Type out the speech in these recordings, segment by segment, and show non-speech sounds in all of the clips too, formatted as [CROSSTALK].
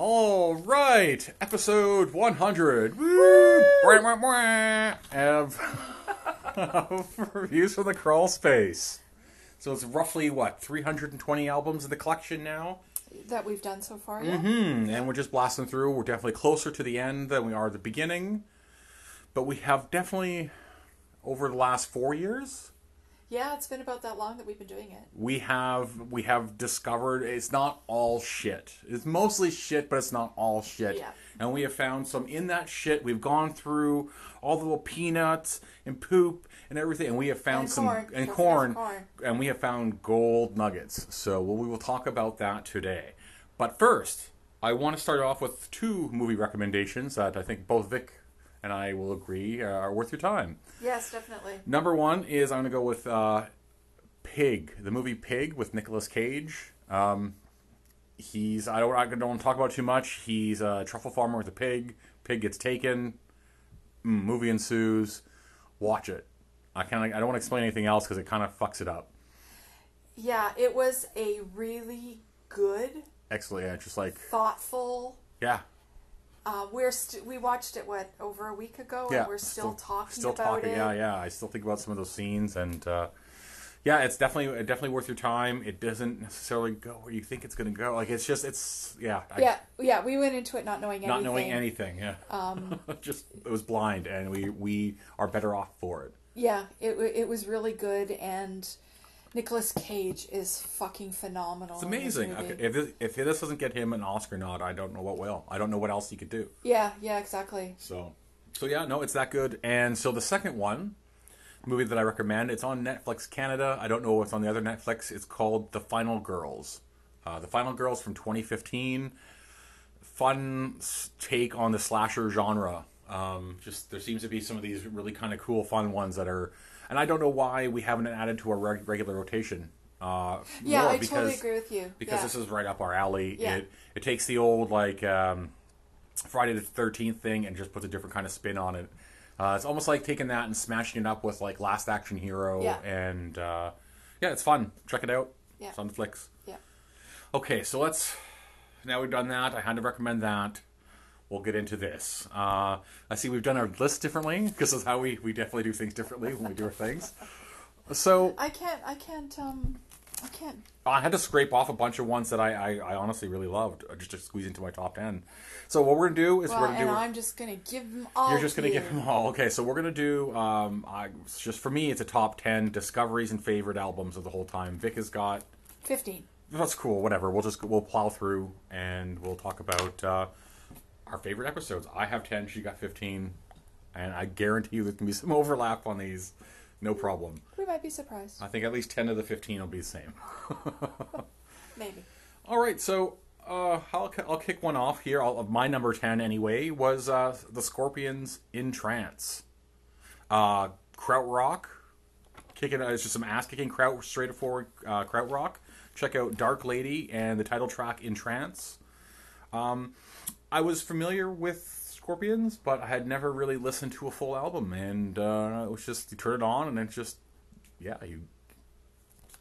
All right, episode 100 Woo! Of, of [LAUGHS] reviews from the crawl space. So it's roughly what 320 albums in the collection now, that we've done so far. Yeah. hmm and we're just blasting through. We're definitely closer to the end than we are the beginning, but we have definitely over the last four years Yeah, it's been about that long that we've been doing it. we have we have discovered it's not all shit. It's mostly shit, but it's not all shit. Yeah. And we have found some in that shit. We've gone through all the little peanuts and poop and everything, and we have found And some corn. and corn, corn. and we have found gold nuggets. So well, we will talk about that today. But first, I want to start off with two movie recommendations that I think both Vic and I will agree uh, are worth your time. Yes, definitely. Number one is I'm gonna go with uh, Pig, the movie Pig with Nicolas Cage. Um, he's I don't I don't want to talk about it too much. He's a truffle farmer with a pig. Pig gets taken. Mm, movie ensues. Watch it. I kind of I don't want to explain anything else because it kind of fucks it up. Yeah, it was a really good, Excellent. Yeah, just like thoughtful. yeah, Uh, we're st- we watched it what over a week ago, yeah. and we're still, talking Still about talking. it. Yeah, yeah. I still think about some of those scenes and. Uh, yeah, it's definitely definitely worth your time. It doesn't necessarily go where you think it's going to go. Like it's just it's yeah. I- Yeah, yeah. We went into it not knowing anything. not anything. knowing anything. Yeah, Um, [LAUGHS] just it was blind, and we we are better off for it. yeah, it it was really good, and Nicolas Cage is fucking phenomenal. It's amazing. Okay, if this, if this doesn't get him an Oscar nod, I don't know what will. I don't know what else he could do. Yeah, yeah, exactly. So, so yeah, no, it's that good. And so the second one, movie that I recommend, it's on Netflix Canada. I don't know what's on the other Netflix. It's called The Final Girls. Uh, the Final Girls from 2015. Fun take on the slasher genre. Um, just there seems to be some of these really kind of cool, fun ones that are, and I don't know why we haven't added to our reg- regular rotation. Uh, Yeah, more I because, totally agree with you. because yeah. this is right up our alley. Yeah. It it takes the old like um, Friday the Thirteenth thing and just puts a different kind of spin on it. Uh, it's almost like taking that and smashing it up with like Last Action Hero Yeah. and uh, yeah, it's fun. Check it out. Yeah. It's on Netflix. yeah. Okay, so let's. Now we've done that. I to recommend that. We'll get into this. Uh, I see we've done our list differently because is how we, we definitely do things differently when we do our things. So I can't. I can't. Um. I can't. I had to scrape off a bunch of ones that I, I, I honestly really loved uh, just to squeeze into my top ten. So what we're gonna do is Well, we're gonna and do. I'm just gonna give them all. You're just gonna to give them all. Okay, so we're gonna do. Um, I, just for me, it's a top ten discoveries and favorite albums of the whole time. Vic has got. fifteen. That's cool. Whatever. We'll just we'll plow through and we'll talk about uh, our favorite episodes. I have ten. She got fifteen, and I guarantee you gonna be some [LAUGHS] overlap on these. No problem. We might be surprised. I think at least ten of the fifteen will be the same. [LAUGHS] Maybe. All right, so uh, I'll I'll kick one off here. I'll, my number ten anyway was uh, the Scorpions in Trance. Uh, Krautrock, kicking uh, it's just some ass kicking kraut straightforward uh, Krautrock. Check out Dark Lady and the title track in Trance. Um, I was familiar with Scorpions, but I had never really listened to a full album, and uh, it was just you turn it on and it's just yeah you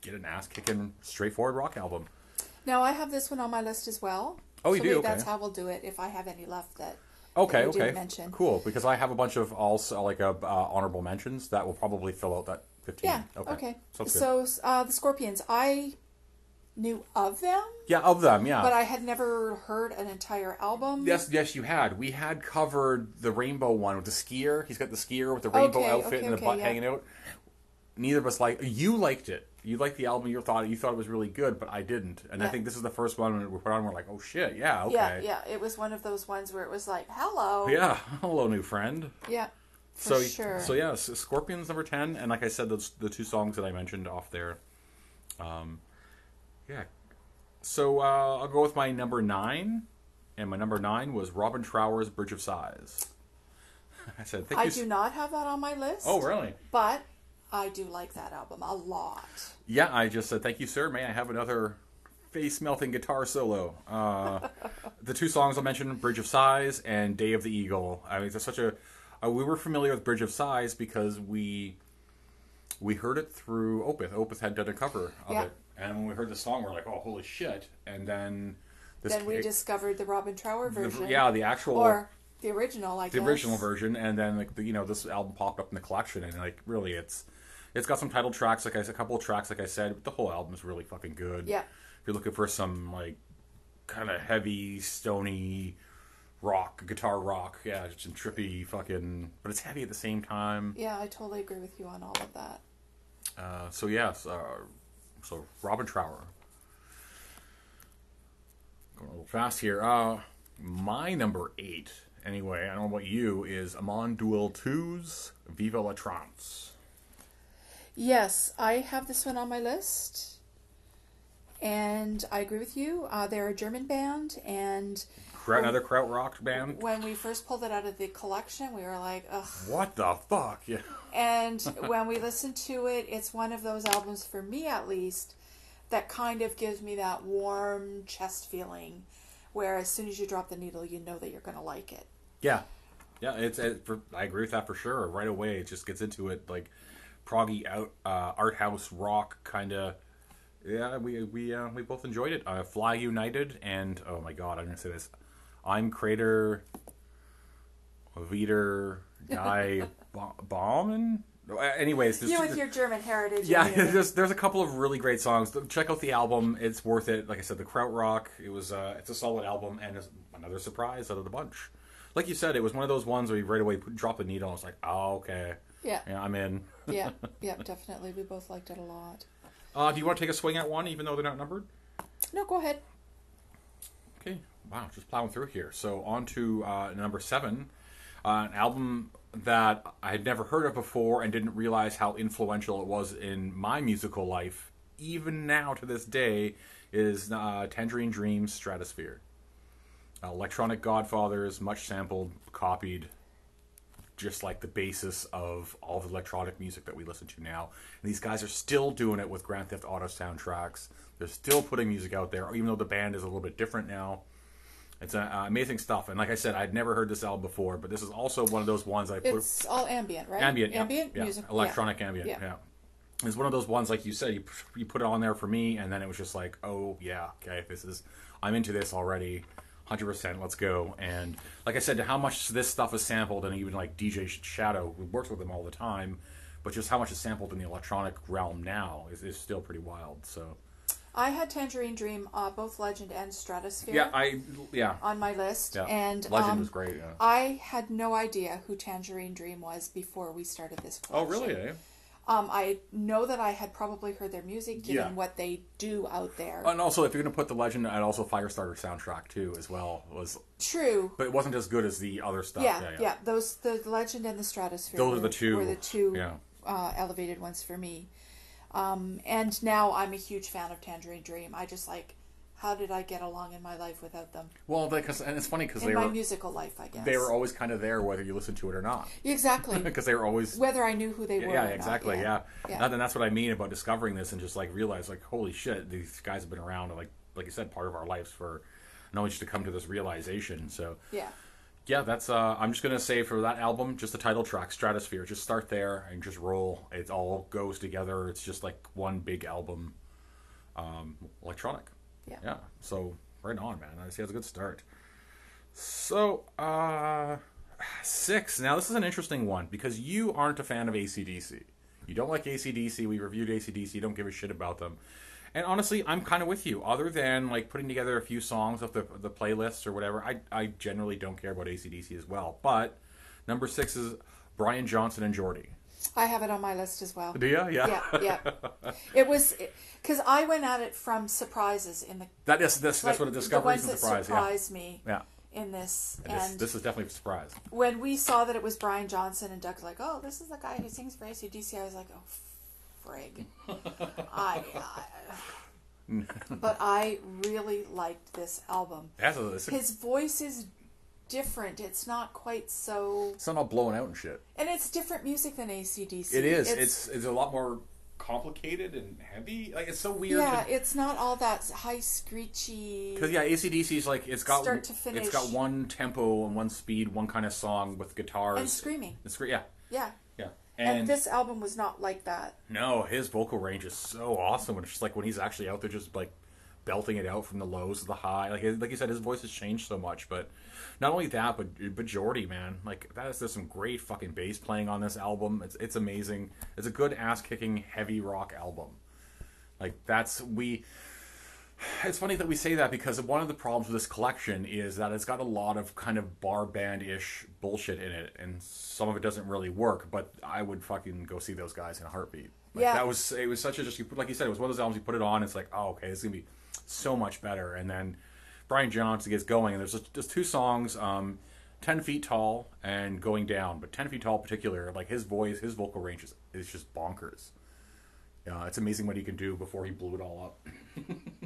get an ass kicking straightforward rock album. Now I have this one on my list as well. Oh, you so do? maybe Okay. That's how we'll do it. If I have any left that. Okay, that okay, didn't mention. cool. Because I have a bunch of also like uh, uh, honorable mentions that will probably fill out that fifteen. Yeah. Okay. Okay. So uh, the Scorpions, I knew of them, yeah, of them, yeah. but I had never heard an entire album. yes, yes, you had. We had covered the rainbow one with the skier. He's got the skier with the rainbow Okay, outfit okay, and the okay, butt yeah. hanging out. Neither of us like. You liked it. You liked the album. You thought you thought it was really good, but I didn't. And I think this is the first one we put on. We're like, oh shit, yeah, okay, Yeah, yeah. It was one of those ones where it was like, "Hello." Yeah, [LAUGHS] hello, new friend. Yeah. For so sure. so yeah, Scorpions number ten, and like I said, those the two songs that I mentioned off there. Um, yeah. So uh, I'll go with my number nine, and my number nine was Robin Trower's Bridge of Sighs. [LAUGHS] I said, thank I you. do not have that on my list. Oh, really? But I do like that album a lot. Yeah, I just said, thank you, sir. May I have another face melting guitar solo? Uh, [LAUGHS] the two songs I'll mention, Bridge of Sighs and Day of the Eagle. I mean, it's such a. Uh, we were familiar with Bridge of Sighs because we we heard it through Opeth. Opeth had done a cover of Yeah. it. And when we heard the song, we are like, oh, holy shit. And then This then we it- discovered the Robin Trower the- version. yeah, the actual or the original, I the guess. original version, and then like the, you know this album popped up in the collection, and like really, it's it's got some title tracks, like I said, a couple of tracks, like I said, but the whole album is really fucking good. Yeah. If you're looking for some like kind of heavy, stony rock, guitar rock, yeah, it's some trippy fucking, but it's heavy at the same time. Yeah, I totally agree with you on all of that. Uh, so yes, uh, so Robin Trower. Going a little fast here. Uh, my number eight, anyway, I don't know about you, is Amon Düül II's Viva la Trance. Yes, I have this one on my list. And I agree with you. Uh, they're a German band, and Kraut, another krautrock band. when we first pulled it out of the collection, we were like, ugh. What the fuck? Yeah. And [LAUGHS] when we listen to it, it's one of those albums, for me at least, that kind of gives me that warm chest feeling where as soon as you drop the needle, you know that you're going to like it. Yeah, yeah. It's it, for, I agree with that for sure. Right away, it just gets into it like proggy out uh, art house rock kind of. Yeah, we we uh, we both enjoyed it. Uh, Fly United and oh my god, I'm gonna say this. I'm Crater. Viter Guy [LAUGHS] Bauman. Anyways, You with your German heritage. yeah, [LAUGHS] there's there's a couple of really great songs. Check out the album; it's worth it. Like I said, the Krautrock. It was uh, it's a solid album, and it's another surprise out of the bunch. Like you said, it was one of those ones where you right away put, drop the needle. and It's like, oh, okay, Yeah, yeah, I'm in. yeah, yeah, [LAUGHS] definitely. We both liked it a lot. Uh, do you want to take a swing at one, even though they're not numbered? No, go ahead. Okay, wow, just plowing through here. So on to uh, number seven, uh, an album that I had never heard of before and didn't realize how influential it was in my musical life, even now to this day, is uh, Tangerine Dream's Stratosfear. Electronic Godfathers, much sampled, copied, just like the basis of all the electronic music that we listen to now. And these guys are still doing it with Grand Theft Auto soundtracks. They're still putting music out there, even though the band is a little bit different now. It's uh, amazing stuff. And like I said, I'd never heard this album before, but this is also one of those ones I put It's all ambient, right? ambient, ambient yeah, music, electronic ambient, Yeah. yeah. It's one of those ones, like you said, you you put it on there for me, and then it was just like, oh yeah, okay, this is I'm into this already, hundred percent, let's go. And like I said, how much this stuff is sampled, and even like DJ Shadow, who works with them all the time, but just how much is sampled in the electronic realm now is, is still pretty wild. So I had Tangerine Dream, uh, both Legend and Stratosfear, yeah, I yeah, on my list, yeah. and Legend um, was great. Yeah. I had no idea who Tangerine Dream was before we started this. Oh really? Eh? Um, I know that I had probably heard their music, given Yeah. what they do out there. And also, if you're gonna put the Legend, and also Firestarter soundtrack too, as well was, True. but it wasn't as good as the other stuff. Yeah, yeah, yeah, Those the Legend and the Stratosfear. Those are the two, Were the two yeah. uh, elevated ones for me. Um, and now I'm a huge fan of Tangerine Dream. I just like, how did I get along in my life without them? Well, because and it's funny because In they my were musical life, I guess. they were always kind of there whether you listen to it or not exactly [LAUGHS] because they were always whether I knew who they were. yeah or not, exactly yeah, yeah. And then that's what I mean about discovering this and just like realize like holy shit these guys have been around like like you said part of our lives for and only just to come to this realization so yeah. Yeah that's uh I'm just gonna say for that album just the title track Stratosfear just start there and just roll. It all goes together. It's just like one big album um electronic. Yeah. yeah so right on man. I see it's a good start. So uh six. Now this is an interesting one because you aren't a fan of acdc you don't like acdc we reviewed acdc you don't give a shit about them and honestly i'm kind of with you. Other than like putting together a few songs of the, the playlists or whatever I, I generally don't care about acdc as well. But number six is brian johnson and Geordie. I have it on my list as well. do you yeah. Yeah, yeah. [LAUGHS] It was because I went at it from surprises in the that is this, that's like, what a the discovery ones is a that surprise yeah. surprised me yeah. in this. and this, And this is definitely a surprise. when we saw that it was Brian Johnson and Doug's like, "Oh, this is the guy who sings for ACDC," I was like, "Oh, frig." [LAUGHS] I, I, but I really liked this album. that's a, it's, a, His voice is different. It's not quite so, it's not all blown out and shit and it's different music than ACDC. It is. It's, it's a lot more complicated and heavy. Like it's so weird. yeah, it's not all that high screechy. Because yeah, ACDC is like it's got Start to finish. it's got one tempo and one speed, one kind of song with guitars and screaming. It's great. Yeah, Yeah. And, And, this album was not like that. no, his vocal range is so awesome. When it's just like when he's actually out there, just like belting it out from the lows to the high. Like like you said, his voice has changed so much. But not only that, but but Geordie, man, like that is there's some great fucking bass playing on this album. It's it's amazing. It's a good ass kicking heavy rock album. Like that's we. It's funny that we say that because one of the problems with this collection is that it's got a lot of kind of bar band ish bullshit in it, and some of it doesn't really work. But I would fucking go see those guys in a heartbeat. Like, Yeah. that was it. Was such a just like you said, it was one of those albums you put it on. It's like, oh, okay, is gonna be so much better. And then Brian Johnson gets going, and there's just, just two songs, um, Ten Feet Tall and Going Down. But Ten Feet Tall, in particular, like his voice, his vocal range is, is just bonkers. Yeah, it's amazing what he can do before he blew it all up. [LAUGHS]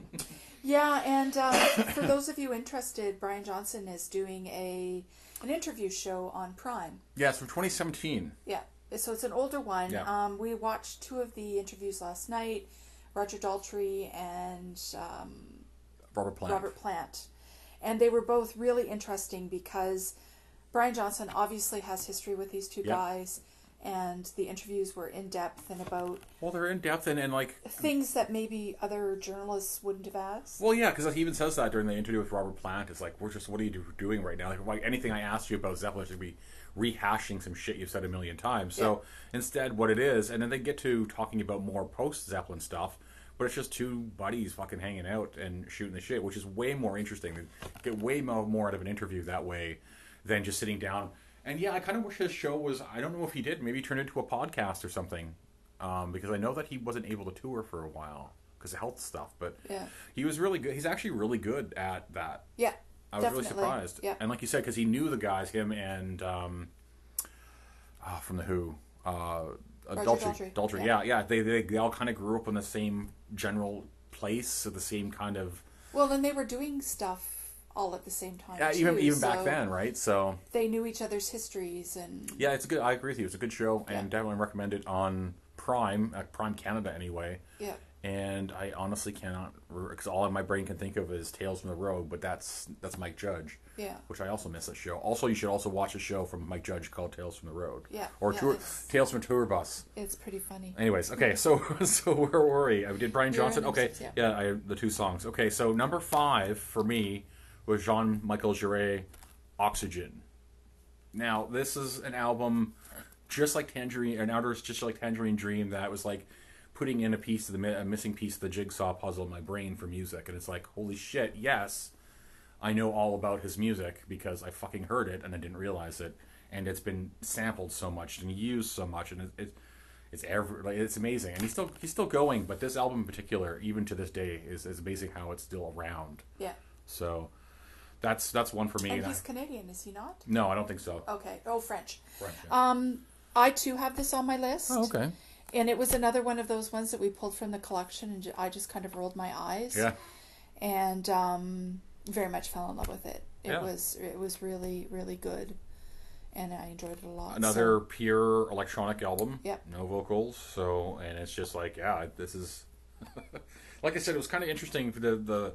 Yeah, and um, [COUGHS] for those of you interested, Brian Johnson is doing a an interview show on Prime. Yeah, it's from 2017. Yeah, so it's an older one. Yeah. Um, we watched two of the interviews last night, Roger Daltrey and um, Robert Plant. Robert Plant, and they were both really interesting because Brian Johnson obviously has history with these two Yeah. guys, and the interviews were in depth and about Well, they're in depth and, and like things that maybe other journalists wouldn't have asked. Well, yeah, because he even says that during the interview with Robert Plant. It's like, we're just, what are you do- doing right now? Like, like anything I asked you about Zeppelin should be rehashing some shit you've said a million times. So instead, what it is, and then they get to talking about more post Zeppelin stuff, but it's just two buddies fucking hanging out and shooting the shit, which is way more interesting. They get way more, more out of an interview that way than just sitting down. And yeah, I kind of wish his show was, I don't know if he did, maybe turn into a podcast or something. Um, because I know that he wasn't able to tour for a while because of health stuff, but Yeah. he was really good. He's actually really good at that. Yeah, I was definitely. really surprised. Yeah, And like you said, because he knew the guys, him and um, ah, from the Who, uh. Daltrey, Daltrey. yeah. Yeah, yeah. They, they they all kind of grew up in the same general place, so the same kind of well, then they were doing stuff all at the same time. yeah. too, Even even back then, right? So they knew each other's histories and yeah, it's a good. I agree with you. It's a good show, and definitely recommend it on Prime, uh, Prime Canada anyway. yeah. And I honestly cannot, because all my brain can think of is Tales from the Road, but that's that's Mike Judge. Yeah. which I also miss that show. Also, you should also watch a show from Mike Judge called Tales from the Road. Yeah, Or yeah, tour, Tales from a Tour Bus. It's pretty funny. Anyways, okay, so [LAUGHS] so where were we? I did Brian Johnson. Okay, six, yeah. yeah, I, the two songs. Okay, so number five for me Jean Michel Jarre, Oxygen. Now this is an album just like Tangerine, an outer just like Tangerine Dream that was like putting in a piece of the a missing piece of the jigsaw puzzle in my brain for music, and it's like holy shit, yes. I know all about his music because I fucking heard it and I didn't realize it, and it's been sampled so much and used so much, and it, it it's ever like it's amazing, and he's still he's still going. But this album in particular, even to this day, is is amazing how it's still around. Yeah. So that's that's one for me. And and I- he's Canadian, is he not? no, I don't think so. Okay. Oh, French. French, yeah. Um, I too have this on my list. Oh, okay. And it was another one of those ones that we pulled from the collection, and I just kind of rolled my eyes. Yeah. And um, very much fell in love with it. It Yeah. was it was really really good, and I enjoyed it a lot. Another so- pure electronic album. Yep. No vocals. So and it's just like yeah, this is [LAUGHS] like I said, it was kind of interesting. The the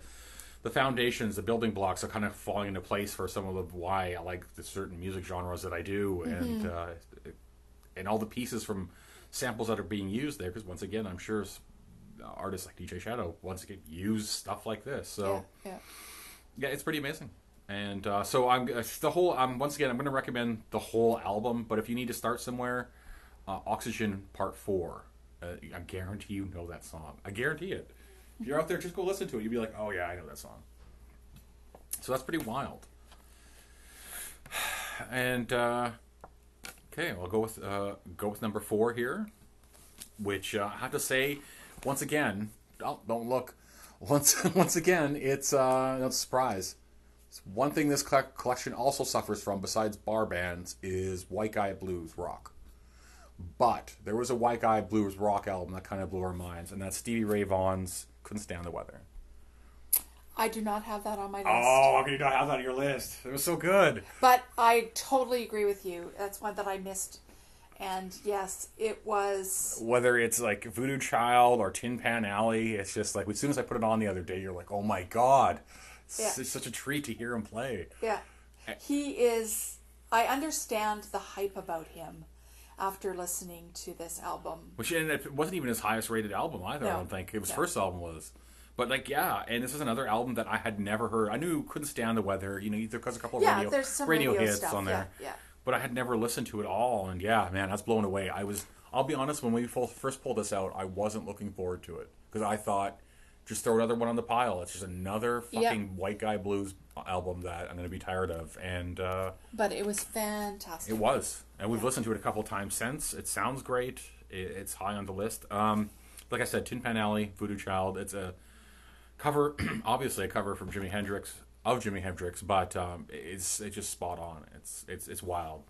the foundations, the building blocks are kind of falling into place for some of the why I like the certain music genres that I do, and uh, and all the pieces from samples that are being used there. Because once again, I'm sure artists like DJ Shadow once again use stuff like this. So yeah, yeah. yeah, it's pretty amazing. And uh, so I'm uh, the whole. I'm once again, I'm going to recommend the whole album. But if you need to start somewhere, uh, Oxygen Part Four. Uh, I guarantee you know that song. I guarantee it. If you're out there, just go listen to it. You'll be like, oh yeah, I know that song. So that's pretty wild. [SIGHS] And uh, okay, I'll go with uh, go with number four here, which uh, I have to say, once again, oh, don't look. [LAUGHS] Once once again, it's uh, no surprise. It's one thing this collection also suffers from, besides bar bands, is white guy blues rock. But there was a white guy blues rock album that kind of blew our minds, and that's Stevie Ray Vaughan's "Couldn't Stand the Weather." I do not have that on my list. Oh, how can you not have that on your list? It was so good. But I totally agree with you. That's one that I missed. And yes, it was. Whether it's like Voodoo Child or Tin Pan Alley, it's just like as soon as I put it on the other day, you're like, oh my god, it's, Yeah. it's such a treat to hear him play. Yeah. He is. I understand the hype about him after listening to this album. Which and it wasn't even his highest rated album either. I don't think it was No. first album was, But like, yeah, and this is another album that I had never heard. I knew couldn't stand the weather, you know, either because a couple of Yeah, radio, there's some radio, radio hits stuff, on there. yeah, yeah. But I had never listened to it all, and yeah, man, I was blown away. I was, I'll be honest, when we first pulled this out, I wasn't looking forward to it because I thought, just throw another one on the pile. It's just another Yep. fucking white guy blues album that I'm going to be tired of, and uh, But it was fantastic. it was, and we've listened to it a couple times since. It sounds great. It, it's high on the list. Um, like I said, Tin Pan Alley, Voodoo Child. It's a cover, [CLEARS THROAT] obviously a cover from Jimi Hendrix of Jimi Hendrix, but um, it's it's just spot on. It's it's it's wild.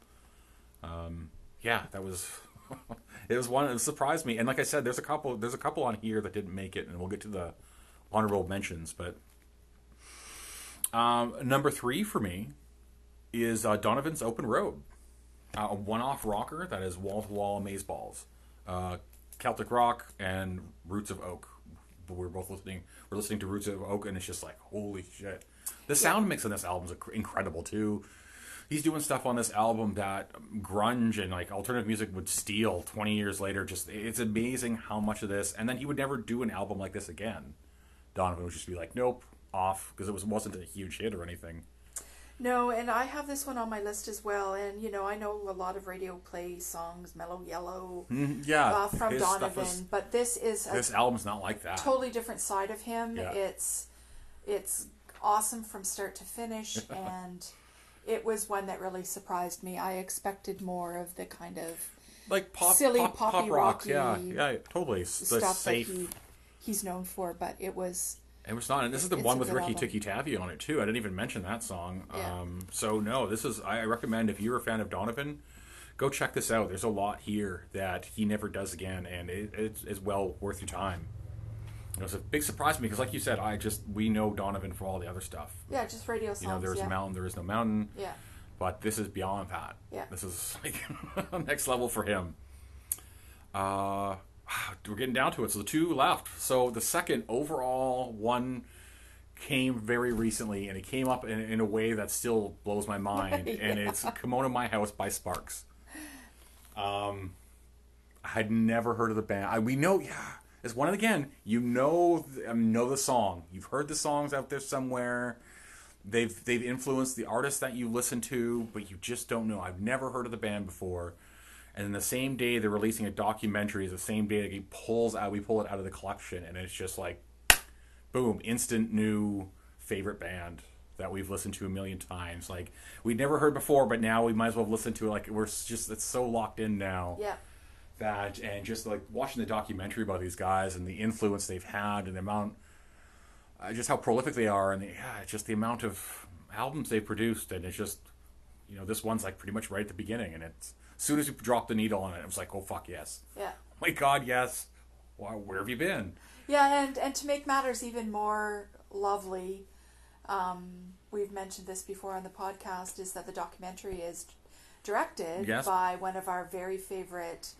Um, yeah, that was. [LAUGHS] it was one that surprised me, and like I said, there's a couple. There's a couple on here that didn't make it, and we'll get to the honorable mentions. But um, number three for me is uh, Donovan's Open Road, uh, a one-off rocker that is wall-to-wall amazeballs, uh, Celtic rock and Roots of Oak. We're both listening. We're listening to Roots of Oak, and it's just like holy shit. The sound mix on this album is incredible too. He's doing stuff on this album that grunge and like alternative music would steal 20 years later. Just it's amazing how much of this, and then he would never do an album like this again. Donovan would just be like, nope, off because it was wasn't a huge hit or anything. No, and I have this one on my list as well. And you know, I know a lot of radio play songs, Mellow Yellow, Yeah, uh, from Donovan, but this is a this album's not like that. totally different side of him. Yeah. It's it's awesome from start to finish, [LAUGHS] and it was one that really surprised me. I expected more of the kind of like pop, silly, pop, pop poppy, rock. Yeah, yeah, totally. S- The stuff safe. that he he's known for. But it was It was not, and this is the It's one with Ricky album. Tikki Tavi on it too. I didn't even mention that song. Yeah. Um, so no, this is. I recommend if you're a fan of Donovan, go check this out. There's a lot here that he never does again, and it, it's, it's well worth your time. It was a big surprise to me because, like you said, I just we know Donovan for all the other stuff. yeah, just radio songs. You know, there is yeah. a mountain, there is no mountain. Yeah. But this is beyond that. Yeah. This is [LAUGHS] like [LAUGHS] next level for him. Uh, we're getting down to it. So the two left. So the second overall one came very recently, and it came up in, in a way that still blows my [LAUGHS] mind. And it's "Kimono My House" by Sparks. Um, I had never heard of the band. I, we know, yeah. It's one again. You know, um, know the song. You've heard the songs out there somewhere. They've they've influenced the artists that you listen to, but you just don't know. I've never heard of the band before. And then the same day they're releasing a documentary is the same day that he pulls out. We pull it out of the collection, and it's just like, boom, instant new favorite band that we've listened to a million times. Like we'd never heard before, but now we might as well listen to it. Like we're just it's so locked in now Yeah. that and just like watching the documentary about these guys and the influence they've had and the amount uh, just how prolific they are and the, yeah, just the amount of albums they've produced and it's just you know this one's like pretty much right at the beginning and it's as soon as you drop the needle on it it was like oh fuck yes Yeah. my god yes where have you been Yeah, and and to make matters even more lovely, um, we've mentioned this before on the podcast, is that the documentary is directed Yes. by one of our very favorite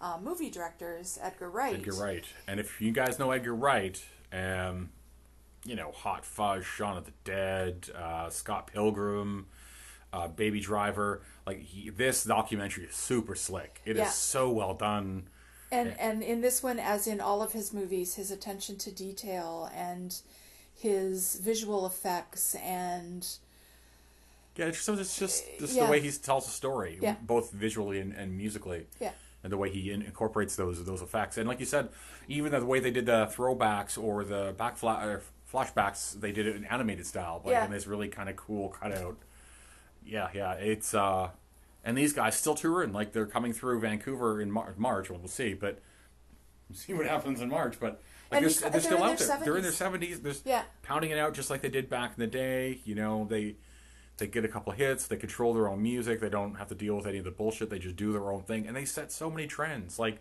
uh, movie directors, Edgar Wright. Edgar Wright and if you guys know Edgar Wright um you know Hot Fuzz Shaun of the Dead uh, Scott Pilgrim uh, Baby Driver like he, this documentary is super slick It is Yeah. so well done And and in this one, as in all of his movies, his attention to detail and his visual effects and Yeah, it's just, it's just, just Yeah. the way he tells a story, Yeah. both visually and, and musically, yeah, and the way he in, incorporates those those effects. And like you said, even the way they did the throwbacks or the back fla- flashbacks, they did it in animated style, but Yeah. in this really kind of cool cutout. Yeah, yeah, it's uh, and these guys still touring, like they're coming through Vancouver in Mar- March. Well, we'll see, but we'll see what [LAUGHS] happens in March. But like they're, they're they're still out there. They're in their 70s. seventies. They're Yeah. pounding it out just like they did back in the day. You know, they they get a couple of hits. They control their own music. They don't have to deal with any of the bullshit. They just do their own thing, and they set so many trends. Like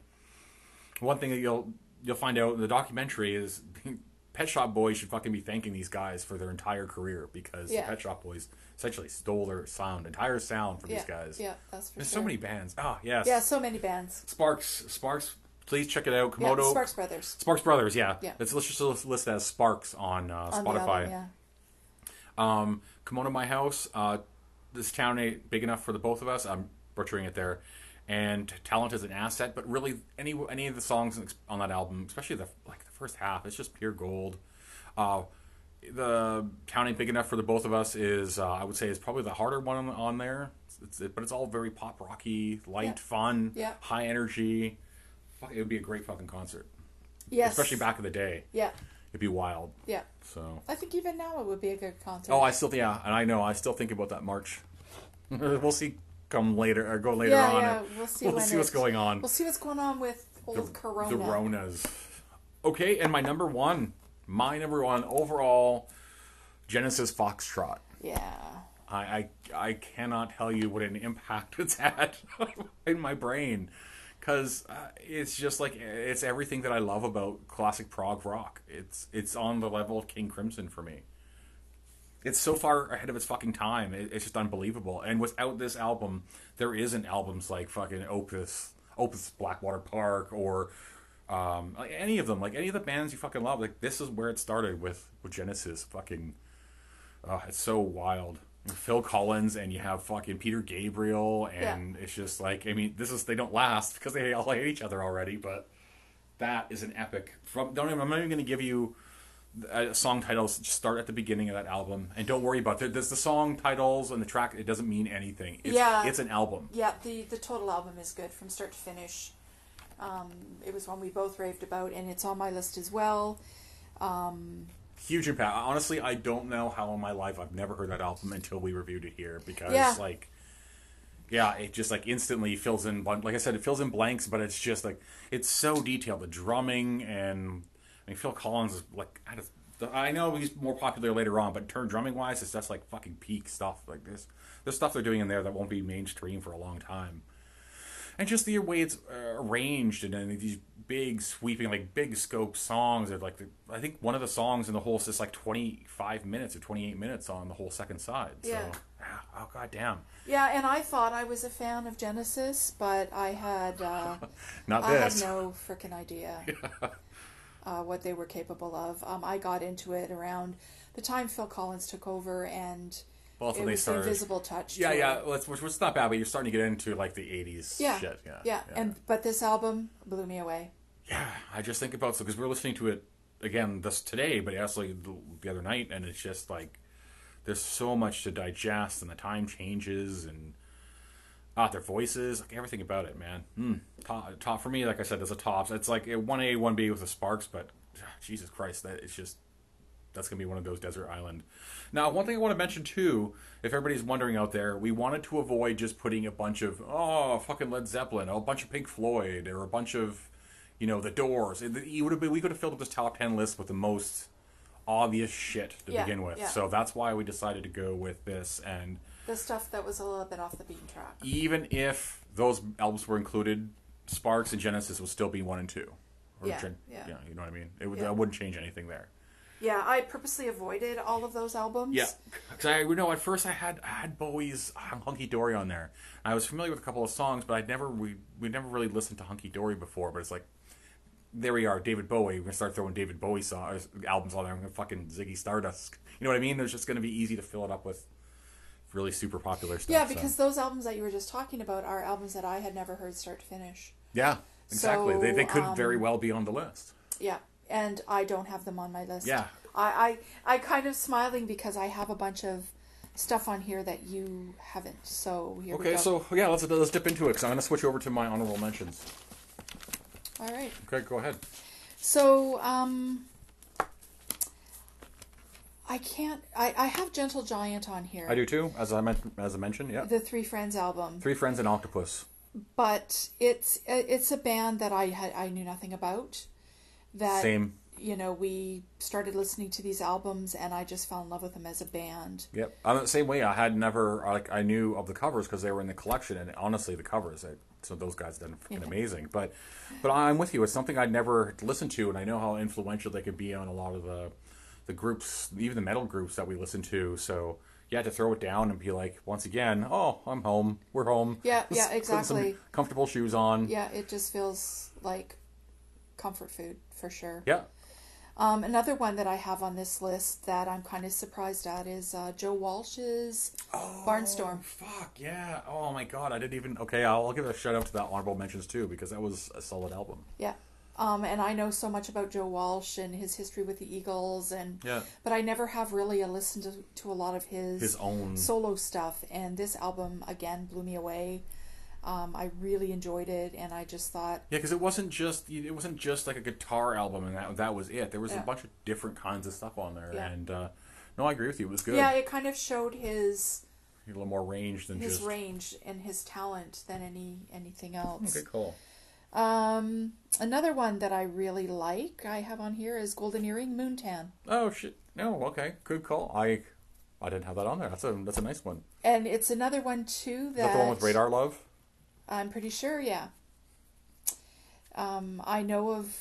one thing that you'll you'll find out in the documentary is [LAUGHS] Pet Shop Boys should fucking be thanking these guys for their entire career because Yeah. Pet Shop Boys essentially stole their sound, entire sound from yeah, these guys. yeah. That's for There's sure. so many bands. Ah, yes. Yeah, so many bands. Sparks, Sparks. Please check it out. Yeah, Komodo. Sparks Brothers Sparks Brothers. Yeah. Yeah. Let's let's just list as Sparks on, uh, on the Spotify. album. Yeah. Um, Kimono My House. Uh, this town ain't big enough for the both of us. I'm butchering it there. And talent is an asset, but really any any of the songs on that album, especially the like the first half, it's just pure gold. Uh, the town ain't big enough for the both of us is uh, I would say is probably the harder one on, on there. It's, it's, but it's all very pop rocky, light, Yeah. fun, Yeah. high energy. Fuck, it would be a great fucking concert, Yes. especially back in the day. Yeah. It'd be wild. Yeah. So. I think even now it would be a good concert. Oh, I still yeah, and I know I still think about that march. [LAUGHS] we'll see come later or go later yeah, on. yeah. We'll see. we'll see what's going on. We'll see what's going on with old Corona. The Ronas. Okay, and my number one, my number one overall, Genesis Foxtrot. Yeah. I, I I cannot tell you what an impact [LAUGHS] it's had in my brain, because uh, it's just like it's everything that I love about classic prog rock. It's it's on the level of King Crimson for me. It's so far ahead of its fucking time. It, it's just unbelievable. And without this album, there isn't albums like fucking Opeth, Opeth Blackwater Park, or um, like any of them. Like any of the bands you fucking love. Like this is where it started with with Genesis. Fucking, uh, it's so wild. Phil Collins and you have fucking Peter Gabriel and it's just like I mean this is they don't last because they all hate each other already but that is an epic from don't even, I'm not even going to give you uh, song titles just start at the beginning of that album and don't worry about it there's the song titles and the track it doesn't mean anything it's, Yeah. it's an album Yeah. The the total album is good from start to finish. Um, it was one we both raved about, and it's on my list as well. Um, huge impact honestly I don't know how in my life I've never heard that album until we reviewed it here because Yeah. like yeah it just like instantly fills in like I said it fills in blanks but it's just like it's so detailed the drumming and I mean Phil Collins is like I, just, I know he's more popular later on but turn drumming wise it's just like fucking peak stuff like this there's stuff they're doing in there that won't be mainstream for a long time and just the way it's uh, arranged and then these big sweeping like big scope songs are like the, i think one of the songs in the whole is just like 25 minutes or 28 minutes on the whole second side Yeah. so ah, oh god damn yeah, and I thought I was a fan of Genesis, but I had uh, [LAUGHS] not I had no freaking idea [LAUGHS] uh, what they were capable of. Um, I got into it around the time Phil Collins took over, and also it they started Invisible Touch. yeah yeah which, which was not bad but you're starting to get into like the 80s yeah, shit yeah yeah, yeah, And but this album blew me away. yeah i just think about so because we're listening to it again this today but actually the, the other night and it's just like there's so much to digest and the time changes and ah their voices like everything about it man. Mm, top, top for me like i said there's a tops. It's like a 1a 1b with the sparks but ah, jesus christ that it's just that's gonna be one of those desert island now one thing i want to mention too if everybody's wondering out there we wanted to avoid just putting a bunch of oh fucking led zeppelin or a bunch of pink floyd or a bunch of you know the doors It- would have been, we could have filled up this top 10 list with the most obvious shit to Yeah, begin with yeah. so that's why we decided to go with this and The stuff that was a little bit off the beaten track. even if those albums were included sparks and genesis would still be one and two Yeah, Gen- yeah. you know what i mean it would Yeah. that wouldn't change anything there Yeah, I purposely avoided all of those albums. Yeah, because I you know at first I had I had Bowie's Hunky Dory on there. I was familiar with a couple of songs, but I'd never we we never really listened to Hunky Dory before. But it's like there we are, David Bowie. We're gonna start throwing David Bowie songs albums on there. I'm gonna fucking Ziggy Stardust. You know what I mean? There's just gonna be easy to fill it up with really super popular stuff. Yeah, so. because those albums that you were just talking about are albums that I had never heard start to finish. yeah, exactly. they they could um, very well be on the list. Yeah, and I don't have them on my list. Yeah. I, I I kind of smiling because I have a bunch of stuff on here that you haven't. So here we Okay, go. so yeah, let's let's dip into it because I'm gonna switch over to my honorable mentions. all right. Okay, go ahead. So um, I can't. I I have Gentle Giant on here. I do too, as I meant as I mentioned. Yeah, The Three Friends album, Three Friends and Octopus. but it's it's a band that I had I knew nothing about. That Same. you know, we started listening to these albums, and I just fell in love with them as a band. Yep, I'm the same way. I had never like I knew of the covers because they were in the collection, and honestly, the covers. I, so those guys done fucking Yeah. amazing. But but I'm with you. It's something I'd never listened to, and I know how influential they could be on a lot of the the groups, even the metal groups that we listen to. So you had to throw it down and be like, once again, oh, I'm home. We're home. Yeah, yeah, put some exactly. comfortable shoes on. Yeah, it just feels like comfort food for sure. Yeah. Um, another one that I have on this list that I'm kind of surprised at is uh, Joe Walsh's Barnstorm. Oh, fuck yeah! Oh my god, I didn't even. Okay, I'll, I'll give a shout out to that honorable mentions too because that was a solid album. Yeah, Um, and I know so much about Joe Walsh and his history with the Eagles, and Yeah. but I never have really listened to, to a lot of his His own. solo stuff. And this album again blew me away. Um, I really enjoyed it, and I just thought, Yeah, because it wasn't just it wasn't just like a guitar album and that that was it. There was Yeah. a bunch of different kinds of stuff on there, Yeah. and uh, no, I agree with you. It was good. yeah, it kind of showed his a little more range than his just. range and his talent than any anything else. Okay, cool. Um, another one that I really like I have on here is Golden Earring Moontan, Oh shit! No, okay, good call. I I didn't have that on there. That's a that's a nice one. and it's another one too that the one with Radar Love? I'm pretty sure, yeah. Um, I know of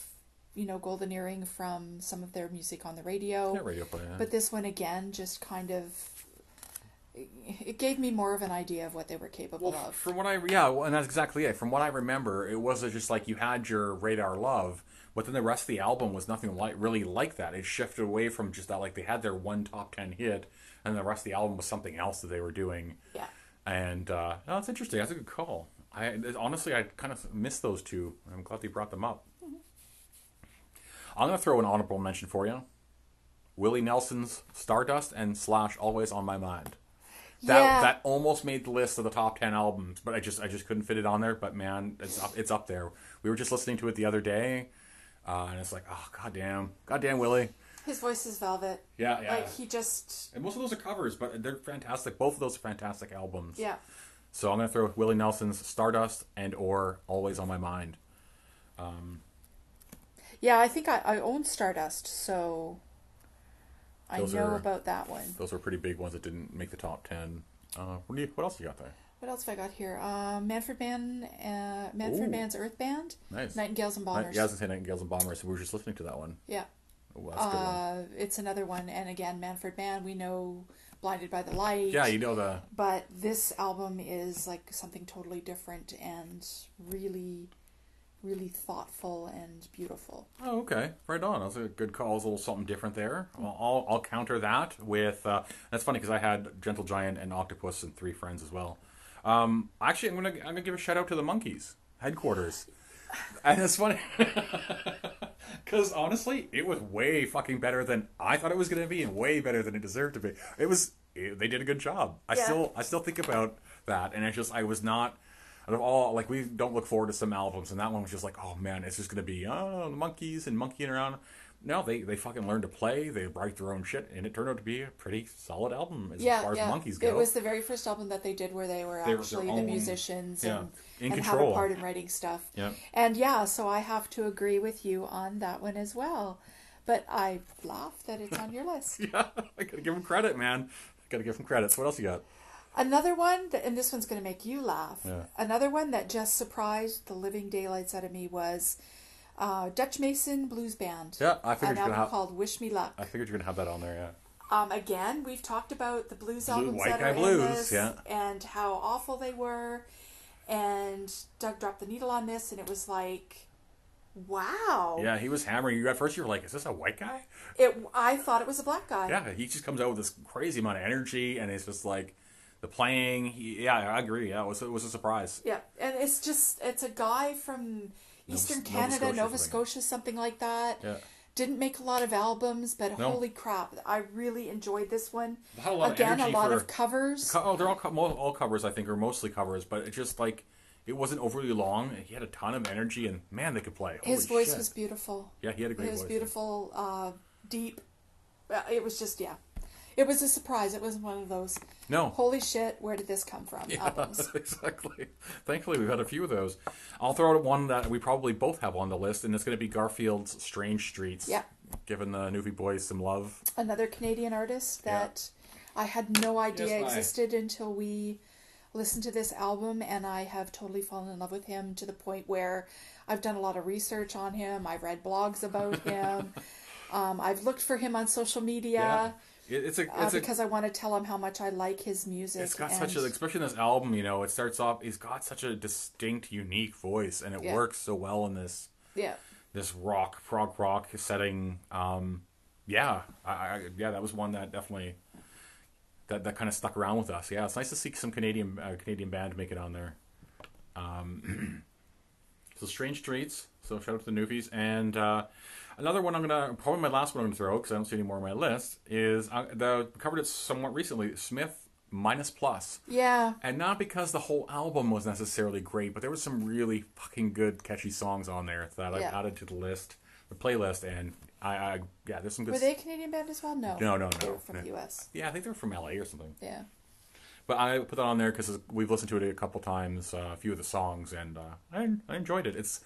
you know Golden Earring from some of their music on the radio, Yeah, radio play. Yeah. but this one again just kind of it gave me more of an idea of what they were capable Well, of. from what I yeah, well, and that's exactly it. From what I remember, it was just like you had your Radar Love, but then the rest of the album was nothing like really like that. It shifted away from just that. Like they had their one top ten hit, and the rest of the album was something else that they were doing. Yeah. And uh, no, that's interesting. That's a good call. I honestly, I kind of missed those two. I'm glad they brought them up. I'm gonna throw an honorable mention for you. Willie Nelson's Stardust and Slash Always on My Mind. That Yeah. that almost made the list of the top ten albums, but I just I just couldn't fit it on there. But man, it's up it's up there. We were just listening to it the other day, uh, and it's like, oh goddamn, goddamn Willie. His voice is velvet. Yeah, yeah. Like he just and most of those are covers, but they're fantastic. Both of those are fantastic albums. yeah. So I'm gonna throw Willie Nelson's Stardust and or Always on My Mind. Yeah, I think I, I own Stardust, so I know are- about that one. Those were pretty big ones that didn't make the top ten. Uh, what, do you, what else you got there? What else have I got here? Uh, Manfred Mann, uh, Manfred Ooh. Mann's Earth Band, Nice. Nightingales and Night- Bombers. yeah, I was gonna say Nightingales and Bombers. We were just listening to that one. Yeah. Oh, that's a good one. Uh, it's another one, and again, Manfred Mann. We know Blinded by the Light. Yeah, you know the But this album is like something totally different and really, really thoughtful and beautiful. Oh, okay. Right on. That's a good call. It's a little something different there. Well, I'll, I'll counter that with. Uh, that's funny because I had Gentle Giant and Octopus and three friends as well. Um, actually, I'm gonna I'm gonna give a shout out to the Monkees headquarters, and it's funny [LAUGHS] because honestly, it was way fucking better than I thought it was gonna be, and way better than it deserved to be. It was. It, they did a good job. I Yeah. still I still think about that, and it's just I was not. Out of all, like we don't look forward to some albums, and that one was just like, oh man, it's just gonna be oh the Monkees and monkeying around. No, they they fucking learned to play. They write their own shit, and it turned out to be a pretty solid album as Yeah, far yeah. as Monkees go. It was the very first album that they did where they were They were actually the own- musicians yeah, and, in and control. have a part in writing stuff. Yeah. And yeah, so I have to agree with you on that one as well. But I laugh that it's on your list. [LAUGHS] yeah, I gotta give them credit, man. I Gotta give them credit. So what else you got? Another one, that, and this one's to make you laugh. Yeah. Another one that just surprised the living daylights out of me was uh, Dutch Mason Blues Band. Yeah, I figured An you're gonna album have. called Wish Me Luck. I figured you're gonna have that on there. Yeah. Um, again, we've talked about the blues Blue- albums White that Guy are Blues, in this, yeah. and how awful they were. And Doug dropped the needle on this, and it was like, wow. Yeah, he was hammering you. At first, you were like, "Is this a white guy?" It. I thought it was a black guy. Yeah, he just comes out with this crazy amount of energy, and it's just like the playing. He, yeah, I agree. Yeah, it was it was a surprise. Yeah, and it's just it's a guy from Eastern Nova Canada, Scotia, Nova. Scotia, something like that. Yeah. Didn't make a lot of albums, but No. holy crap, I really enjoyed this one. A lot of Again, a lot for- of covers. Co- Oh, they're all co- all covers. I think, or mostly covers. But it just like it wasn't overly long. He had a ton of energy, and man, they could play. His voice shit. was beautiful. Yeah, he had a great It was voice. beautiful, uh, deep. Uh, It was just yeah, it was a surprise. It wasn't one of those. No, Holy shit! Where did this come from? [LAUGHS] Albums. [LAUGHS] exactly. Thankfully, we've had a few of those. I'll throw out one that we probably both have on the list, and it's going to be Garfield's "Strange Streets." Yeah. Giving the Newfie Boys some love. Another Canadian artist Yeah. that I had no idea Yes, I- existed until we listened to this album, and I have totally fallen in love with him to the point where I've done a lot of research on him. I've read blogs about [LAUGHS] him. um, I've looked for him on social media. It- It's a Uh, it's a because I want to tell him how much I like his music. It's got and such a, especially in this album, you know, it starts off, he's got such a distinct, unique voice, and it Yeah. works so well in this yeah, this rock, prog rock setting. Um, yeah, I, I, yeah, that was one that definitely that that kind of stuck around with us. Yeah, it's nice to see some Canadian uh, Canadian band make it on there. Um, [CLEARS THROAT] so Strange Streets, So shout out to the newbies And uh, another one I'm gonna probably my last one I'm gonna throw because I don't see any more on my list is uh, the covered it somewhat recently. Smith minus plus. Yeah. And not because the whole album was necessarily great, but there was some really fucking good, catchy songs on there that Yeah. I added to the list, the playlist, and I, I yeah, there's some good. Were they a Canadian band as well? No. No, no, They no. were from No. the U.S. Yeah, I think they're from LA or something. Yeah. But I put that on there because we've listened to it a couple times, uh, a few of the songs, and uh, I, I enjoyed it. It's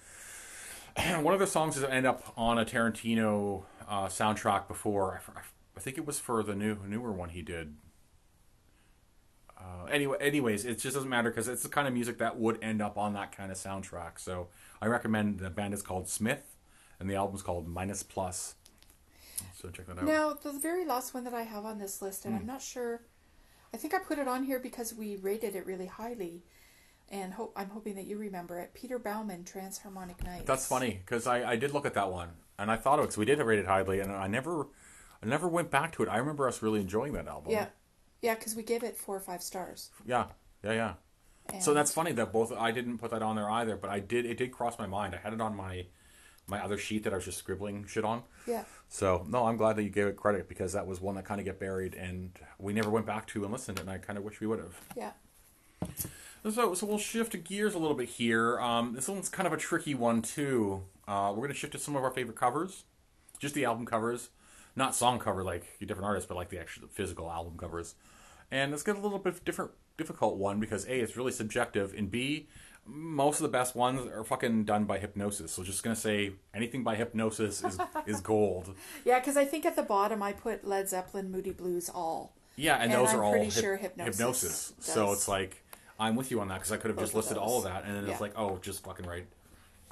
[CLEARS THROAT] one of the songs that end up on a Tarantino uh, soundtrack before. I think it was for the new newer one he did. Uh, anyway, anyways, it just doesn't matter because it's the kind of music that would end up on that kind of soundtrack. So I recommend the band is called Smith, and the album's called Minus Plus. So check that out. Now, the very last one that I have on this list, and Hmm. I'm not sure. I think I put it on here because we rated it really highly, and hope I'm hoping that you remember it. Peter Baumann, Transharmonic Nights. That's funny because I, I did look at that one and I thought it because we did rate it highly and I never I never went back to it. I remember us really enjoying that album. Yeah, yeah, because we gave it four or five stars. yeah, yeah, yeah. And So that's funny that both I didn't put that on there either, but I did. It did cross my mind. I had it on my my other sheet that I was just scribbling shit on. yeah, So no, I'm glad that you gave it credit because that was one that kind of get buried and we never went back to and listened. And I kind of wish we would have. yeah. So, so we'll shift gears a little bit here. Um, this one's kind of a tricky one too. Uh, we're going to shift to some of our favorite covers, just the album covers, not song cover like different artists, but like the actual physical album covers. And it's got a little bit different, difficult one because a it's really subjective, and b most of the best ones are fucking done by Hipgnosis. So just gonna say anything by Hipgnosis is [LAUGHS] is gold. Yeah, because I think at the bottom I put Led Zeppelin, Moody Blues, all. Yeah, and, And those I'm are all pretty hyp- sure Hipgnosis Hipgnosis. So it's like I'm with you on that because I could have just listed all of that, and then Yeah. it's like, oh, just fucking right.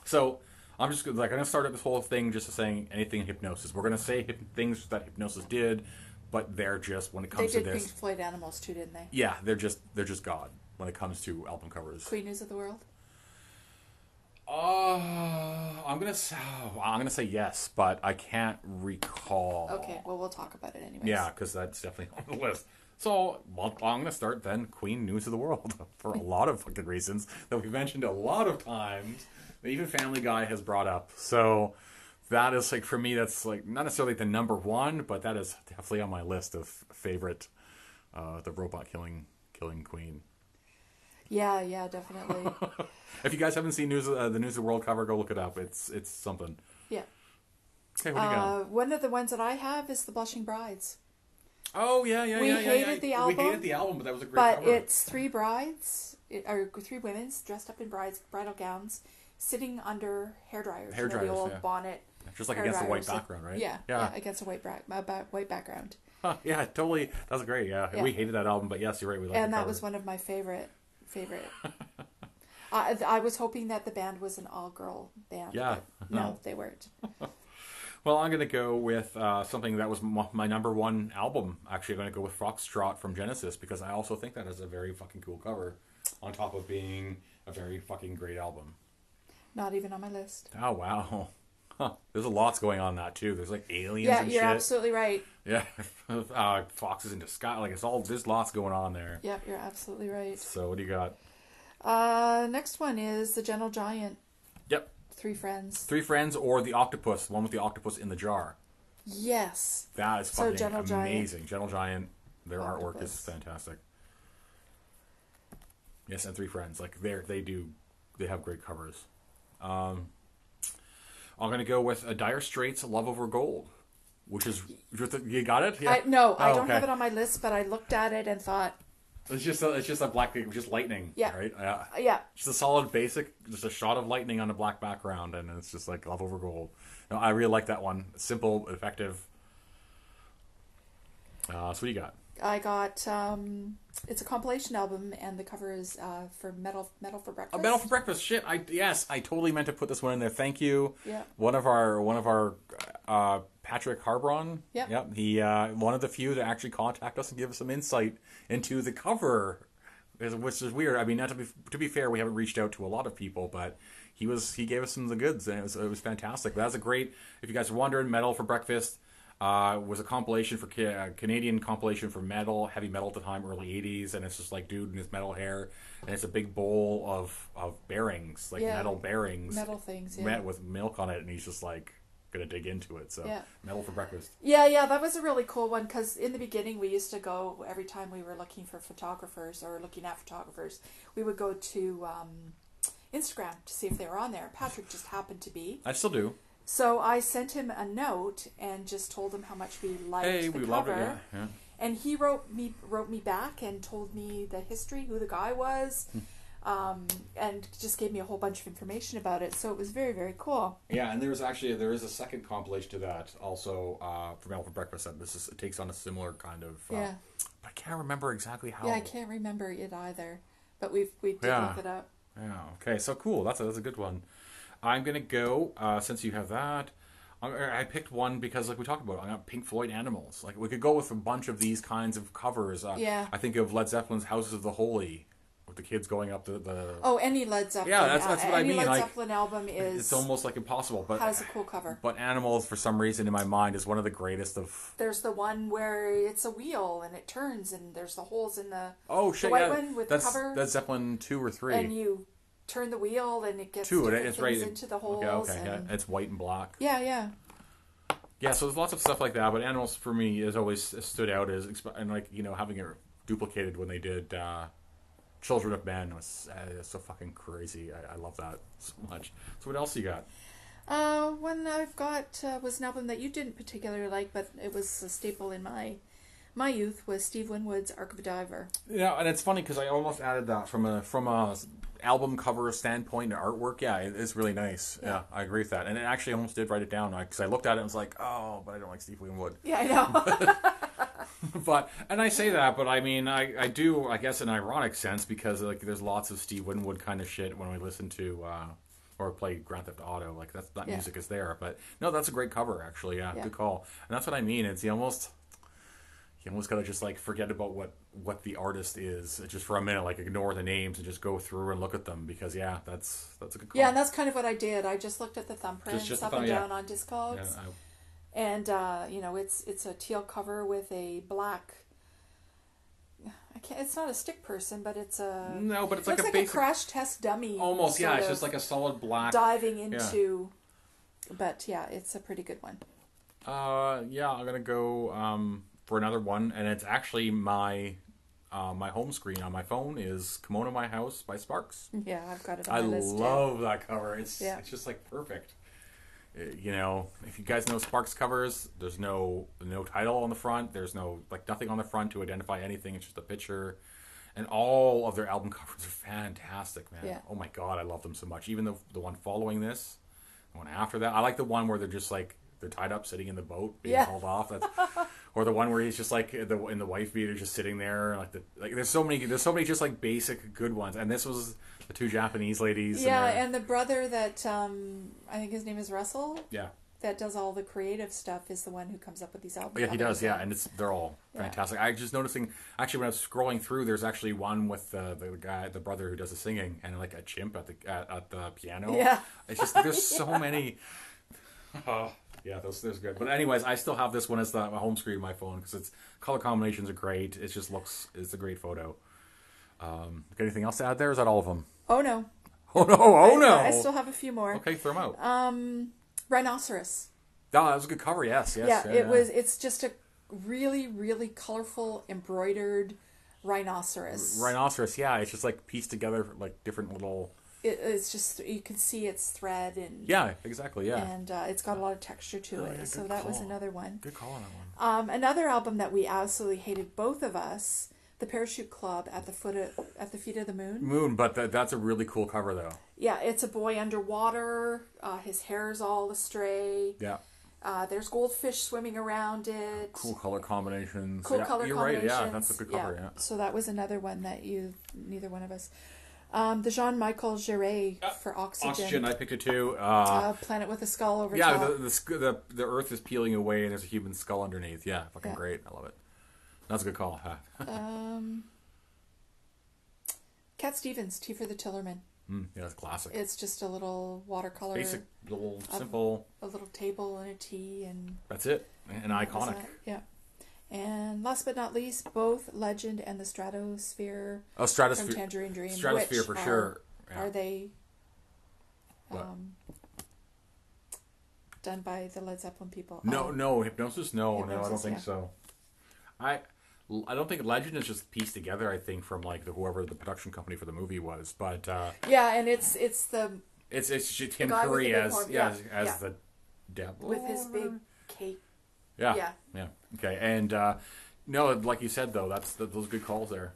So I'm just like I'm gonna start up this whole thing just saying anything in Hipgnosis. We're gonna say hyp- things that Hipgnosis did, but they're just when it They comes to did this, Pink Floyd Animals too, didn't they? yeah, they're just they're just God when it comes to album covers. Queen News of the World. Uh, I'm gonna say oh, [SIGHS] I'm gonna say yes, but I can't recall. Okay, well we'll talk about it anyway. Yeah, because that's definitely [LAUGHS] on the list. So well, I'm going to start then Queen News of the World [LAUGHS] for a lot of fucking reasons that we've mentioned a lot of times. That even Family Guy has brought up. So that is like for me, that's like not necessarily the number one, but that is definitely on my list of favorite. Uh, the robot killing killing Queen. Yeah, yeah, definitely. [LAUGHS] If you guys haven't seen News uh, the News of the World cover, go look it up. It's it's something. yeah. Okay, what do you got? Uh, one of the ones that I have is the Blushing Brides, Oh yeah, yeah, we yeah, hated yeah. the album. We hated the album, but that was a great but cover. it's three brides, it, or three women dressed up in brides bridal gowns, sitting under hair dryers. Hair dryers, the old yeah. bonnet. just like against the white background, right? Yeah, yeah. yeah, against a white bra- uh, white background, Huh, yeah, totally. That was great. Yeah. We hated that album, but yes, you're right. We and that cover. was one of my favorite favorite. [LAUGHS] I I was hoping that the band was an all girl band. Yeah. but no, they weren't. [LAUGHS] Well, I'm gonna go with uh, something that was m- my number one album. Actually, I'm gonna go with Foxtrot from Genesis because I also think that is a very fucking cool cover, on top of being a very fucking great album. Not even on my list. Oh wow. [LAUGHS] Huh. There's a lots going on in that too. There's like aliens Yeah, and you're shit. absolutely right. Yeah, [LAUGHS] uh, foxes in disguise. Like it's all there's lots going on there. Yep, you're absolutely right. So what do you got? Uh, next one is the Gentle Giant. Yep, Three friends. Three Friends or the Octopus, the one with the octopus in the jar. Yes. That is So fucking Gentle Giant. amazing. Gentle Giant, their artwork is fantastic. Yes, and Three Friends, like they they do, they have great covers. Um, I'm gonna go with a Dire Straits, "Love Over Gold," which is you got it. Yeah. I no, I Oh, don't okay. have it on my list, but I looked at it and thought, It's just a, it's just a black, just lightning. Yeah. Right. Yeah. uh, yeah, Just a solid basic, just a shot of lightning on a black background, and it's just like love over gold. No, I really like that one. Simple, effective. Uh, so what do you got? I got um, it's a compilation album, and the cover is uh, for Metal Metal for Breakfast. A Metal for Breakfast. Shit. I yes, I totally meant to put this one in there. Thank you. Yeah. One of our one of our uh, Patrick Harbron. Yeah. Yep. He uh, one of the few that actually contact us and give us some insight into the cover, which is weird. I mean, not to be to be fair, we haven't reached out to a lot of people, but he was he gave us some of the goods and it was, it was fantastic. But that's a great. If you guys are wondering, Metal for Breakfast. Uh, was a compilation for Ca- uh, Canadian compilation for metal, heavy metal at the time, early '80s, and it's just like dude in his metal hair, and it's a big bowl of of bearings, like Yeah. metal bearings, Metal things, yeah. met with milk on it, and he's just like gonna dig into it. So Yeah. metal for breakfast. Yeah, yeah, that was a really cool one because in the beginning we used to go every time we were looking for photographers or looking at photographers, we would go to um, Instagram to see if they were on there. Patrick just happened to be, I still do. So I sent him a note and just told him how much we liked Hey, the we cover. loved it. Yeah, yeah. And he wrote me wrote me back and told me the history, who the guy was, Hmm. um, and just gave me a whole bunch of information about it. So it was very very cool. Yeah, and there's actually there is a second compilation to that also uh, from Metal for Breakfast. And this is it takes on a similar kind of. Uh, Yeah. But I can't remember exactly how. Yeah, I can't remember it either, but we've we did Yeah. look it up. Yeah. Okay. So cool. That's a, that's a good one. I'm gonna go uh, since you have that. I I picked one because, like we talked about, I got Pink Floyd Animals. Like we could go with a bunch of these kinds of covers. Uh, Yeah. I think of Led Zeppelin's Houses of the Holy, with the kids going up the. the Oh, any Led Zeppelin. Yeah, that's- that's what I any mean, Led like, Zeppelin album is it's almost like impossible, but has a cool cover. but Animals, for some reason, in my mind, is one of the greatest of. There's the one where it's a wheel and it turns and there's the holes in the Oh shit! white yeah, one with the that's cover? that's Zeppelin two or three. and you turn the wheel and it gets two, and it's right things into the holes. Okay, okay, yeah, it's white and black. yeah, yeah. Yeah, so there's lots of stuff like that, but Animals for me has always stood out as and like you know having it duplicated when they did uh, Children of Men was uh, so fucking crazy. I, I love that so much. So what else you got? Uh, one I've got uh, was an album that you didn't particularly like, but it was a staple in my my youth. Was Steve Winwood's Arc of a Diver. Yeah, and it's funny because I almost added that from a from a album cover standpoint to artwork. Yeah, it, it's really nice. Yeah. Yeah. I agree with that, and it actually almost did write it down because I looked at it and was like, oh, but I don't like Steve Winwood. Yeah, I know. [LAUGHS] but and I say that, but I mean I, I do I guess in an ironic sense because like there's lots of Steve Winwood kind of shit when we listen to uh, or play Grand Theft Auto like that's that Yeah. music is there. But no, that's a great cover actually. Yeah, Yeah. good call. And that's what I mean. It's almost you almost gotta just like forget about what what the artist is just for a minute, like ignore the names and just go through and look at them because yeah, that's that's a good call. yeah, and that's kind of what I did. I just looked at the thumbprints Just- just the up thumb- and yeah. down on Discogs. Yeah, I- and uh, you know it's it's a teal cover with a black. I can't. It's not a stick person, but it's a. no, but it's looks like a like basic a crash test dummy. almost yeah, it's just like a solid black. diving into. But yeah, it's a pretty good one. Uh, yeah, I'm gonna go um, for another one, and it's actually my uh, my home screen on my phone is "Kimono My House" by Sparks. Yeah, I've got it on I my list. too. love that cover. It's Yeah. it's just like perfect. Uh, You know, if you guys know Sparks covers, there's no no title on the front. There's no like nothing on the front to identify anything. It's just a picture, and all of their album [LAUGHS] covers are fantastic, man. Yeah. Oh my god, I love them so much. Even the the one following this, the one after that, I like the one where they're just like they're tied up, sitting in the boat, being Yeah. hauled off. That's [LAUGHS] or the one where he's just like in the in the wife beater, just sitting there. Like the like, there's so many there's so many just like basic good ones, and this was the two Japanese ladies. Yeah, and, their- and the brother that um, I think his name is Russell yeah. that does all the creative stuff is the one who comes up with these albums. Yeah, he does. Yeah, and it's they're all Yeah. fantastic. I just noticing actually when I was scrolling through, there's actually one with the the guy, the brother who does the singing, and like a chimp at the at, at the piano. Yeah. it's just there's so [LAUGHS] many. Oh, yeah, those those are good. But anyways, I still have this one as the my home screen of my phone because its color combinations are great. It just looks it's a great photo. Um, got anything else to add there? Is that all of them? Oh no. [LAUGHS] Oh no! Oh no! I still have a few more. Okay, throw them out. Um, Rhinoceros. oh, that was a good cover. Yes, yes. yeah, it was. It's just a really, really colorful embroidered rhinoceros. Rhinoceros, yeah, it's just like pieced together like different little. It, it's just you can see its thread and Yeah, exactly. Yeah, and uh, it's got a lot of texture to Oh, it. yeah, so that was another one. good call on that one. Um, another album that we absolutely hated, both of us, the Parachute Club at the foot of, at the feet of the moon. Moon, but that, that's a really cool cover though. Yeah, it's a boy underwater. Uh, his hair's all astray. Yeah, Uh, there's goldfish swimming around it. cool color combinations. Cool yeah, color you're right. Yeah, that's a good cover. Yeah. So that was another one that you, neither one of us. Um, the Jean Michel Jarre for Oxygen. Oxygen, I picked it too. Uh, uh, Planet with a Skull over yeah, top. the, the the the Earth is peeling away, and there's a human skull underneath. Yeah, fucking Yeah. great. I love it. That's a good call. Huh? [LAUGHS] um, Cat Stevens, Tea for the Tillerman. Mm, yeah, it's classic. It's just a little watercolor, Basic, little, simple. a little table and a tea, and That's it. And iconic. Yeah. And last but not least, both Legend and the Stratosfear Oh, Stratosfear from Tangerine Dream. Stratosfear for are, sure. Yeah. Are they um, done by the Led Zeppelin people? No, Oh, no, Hipgnosis. No, no, I don't think yeah. so. I, I don't think Legend is just pieced together. I think from like the, whoever the production company for the movie was, but uh, Yeah, and it's it's the it's it's just Tim Curry as yeah, as, as yeah. the devil with his big cape. Yeah, yeah. yeah. Okay, and uh, no, like you said though, that's those good calls there.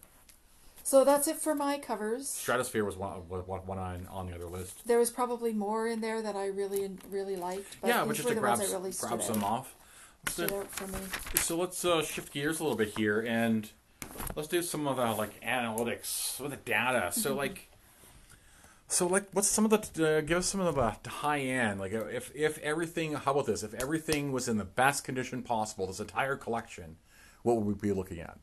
So that's it for my covers. Stratosfear was one was one on on the other list. There was probably more in there that I really really liked, but yeah, but just to grab really grab some off. stood out for me. So let's uh, shift gears a little bit here and let's do some of the like analytics with the data. So like, so like, what's some of the uh, give us some of the high end like if if everything how about this if everything was in the best condition possible this entire collection what would we be looking at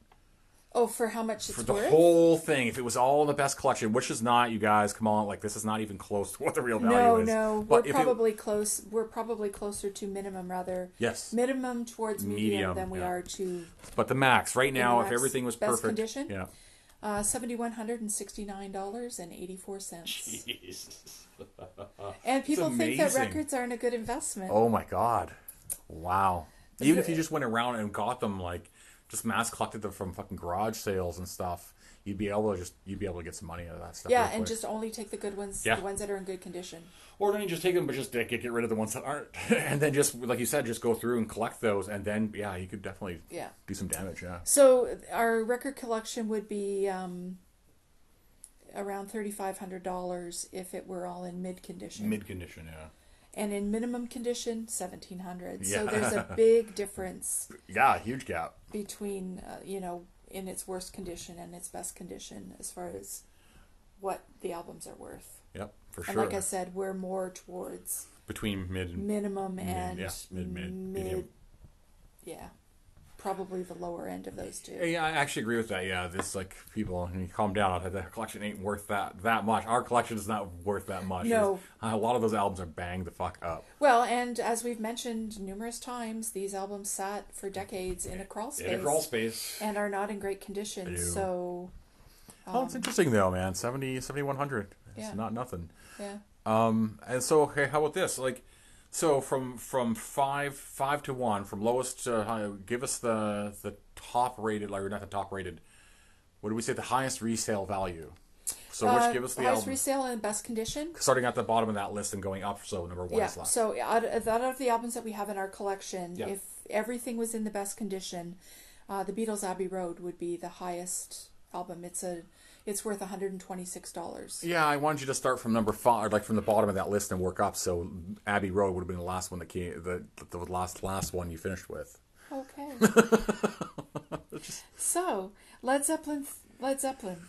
Oh, for how much it's for the worth? whole thing if it was all in the best collection which is not you guys come on like this is not even close to what the real value no, is no, but we're if it- probably close. We're probably closer to minimum rather. yes Minimum towards medium, Medium, than we yeah. are to but the max right now if everything was best perfect condition? yeah uh, seventy one hundred and sixty nine dollars and eighty four cents. Jesus. And people think that amazing. records aren't a good investment. Oh my god! Wow. Even if you just went around and got them, like just mass collected them from fucking garage sales and stuff, you'd be able to just you'd be able to get some money out of that stuff. yeah, and quick. just only take the good ones, Yeah. the ones that are in good condition. or then you just take them, but just get get rid of the ones that aren't, [LAUGHS] and then just like you said, just go through and collect those, and then yeah, you could definitely Yeah. do some damage. Yeah. So our record collection would be um, around thirty five hundred dollars if it were all in mid condition, Mid condition, yeah. and in minimum condition seventeen hundred. yeah. So there's a [LAUGHS] big difference Yeah, huge gap. between uh, you know in its worst condition and its best condition as far as what the albums are worth. Yep, for And sure. And like I said, we're more towards Between mid and minimum and yeah, mid, mid, medium. yeah, probably the lower end of those two. Yeah, I actually agree with that. Yeah, this like people, you calm down. That the collection ain't worth that that much. Our collection is not worth that much. No. a lot of those albums are banged the fuck up. Well, and as we've mentioned numerous times, these albums sat for decades in a crawl space In a crawl space. and are not in great condition. So, oh, it's interesting though, man. 70, 7100. It's Yeah. not nothing. yeah. Um, and so okay, how about this? Like, so from from five five to one, from lowest to high, give us the the top rated, like or not the top rated. What do we say? The highest resale value. So which Uh, give us the highest album resale and best condition. starting at the bottom of that list and going up. So number one Yeah. is left. So out of, out of the albums that we have in our collection, Yeah. if everything was in the best condition, uh, the Beatles' Abbey Road would be the highest album. It's a it's worth one hundred and twenty six dollars. Yeah, I wanted you to start from number five, like from the bottom of that list and work up. So Abbey Road would have been the last one that came, the the last last one you finished with. Okay. [LAUGHS] [LAUGHS] so Led Zeppelin, Led Zeppelin.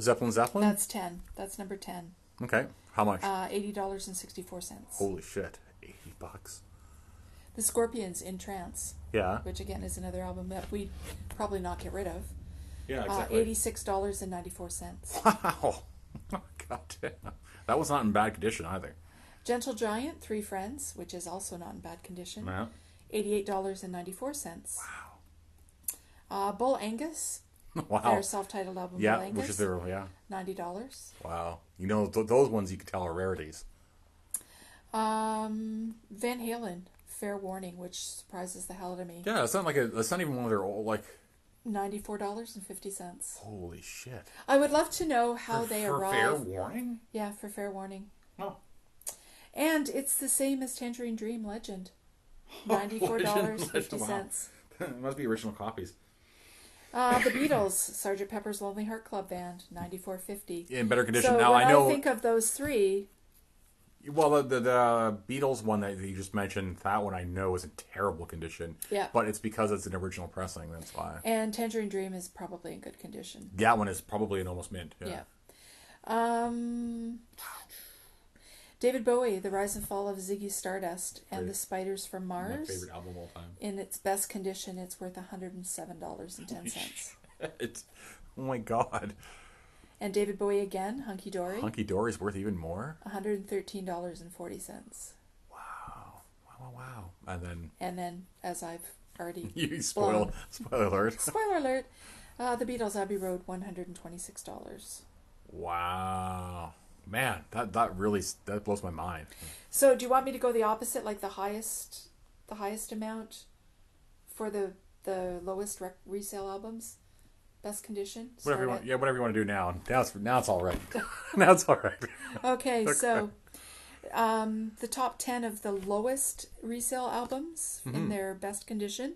Zeppelin Zeppelin. That's ten. That's number ten. okay, how much? Uh, eighty dollars and sixty four cents. Holy shit, eighty bucks. The Scorpions in Trance, Yeah, which again is another album that we'd probably not get rid of. Yeah, Uh, exactly. eighty six dollars and ninety four cents. Wow, [LAUGHS] god damn, that was not in bad condition either. Gentle Giant, Three Friends, which is also not in bad condition. Yeah. Eighty-eight dollars and ninety-four cents. Wow. Uh, Bull Angus, [LAUGHS] Wow. their self-titled album. Bull Yeah, Angus, which is their yeah. ninety dollars. Wow, you know th- those ones you can tell are rarities. Um, Van Halen, Fair Warning, which surprises the hell out of me. Yeah, it's not like a. It's not even one of their old like. Ninety-four dollars and fifty cents. Holy shit! I would love to know how they arrived. for arrive. fair warning. Yeah, for Fair Warning. Oh. And it's the same as Tangerine Dream Legend. [LAUGHS] Ninety-four dollars fifty Wow. [LAUGHS] must be original copies. Uh, the Beatles, Sergeant Pepper's Lonely Heart Club Band, ninety-four fifty. In better condition. So now when I know. think of those three, Well, the, the the Beatles one that you just mentioned, that one I know is in terrible condition. Yeah. But it's because it's an original pressing. That's why. and Tangerine Dream is probably in good condition. That one is probably an almost mint. Yeah. Yeah. Um, David Bowie, The Rise and Fall of Ziggy Stardust, and Great. The Spiders from Mars. My favorite album of all time. In its best condition, it's worth $107.10. [LAUGHS] it's oh my god. And David Bowie again, Hunky Dory, Hunky Dory's worth even more. $113.40. Wow, wow, wow. And then [LAUGHS] And then, as I've already [LAUGHS] you spoil [LAUGHS] spoiler alert. spoiler alert, uh, the Beatles Abbey Road, $126. Wow, man, that that really that blows my mind. So, do you want me to go the opposite, like the highest, the highest amount for the the lowest rec- resale albums, best condition? Whatever you want, yeah, whatever you want to do now. Now it's now it's all right. [LAUGHS] [LAUGHS] now it's all right. Okay, [LAUGHS] so um, the top 10 of the lowest resale albums Mm-hmm. in their best condition.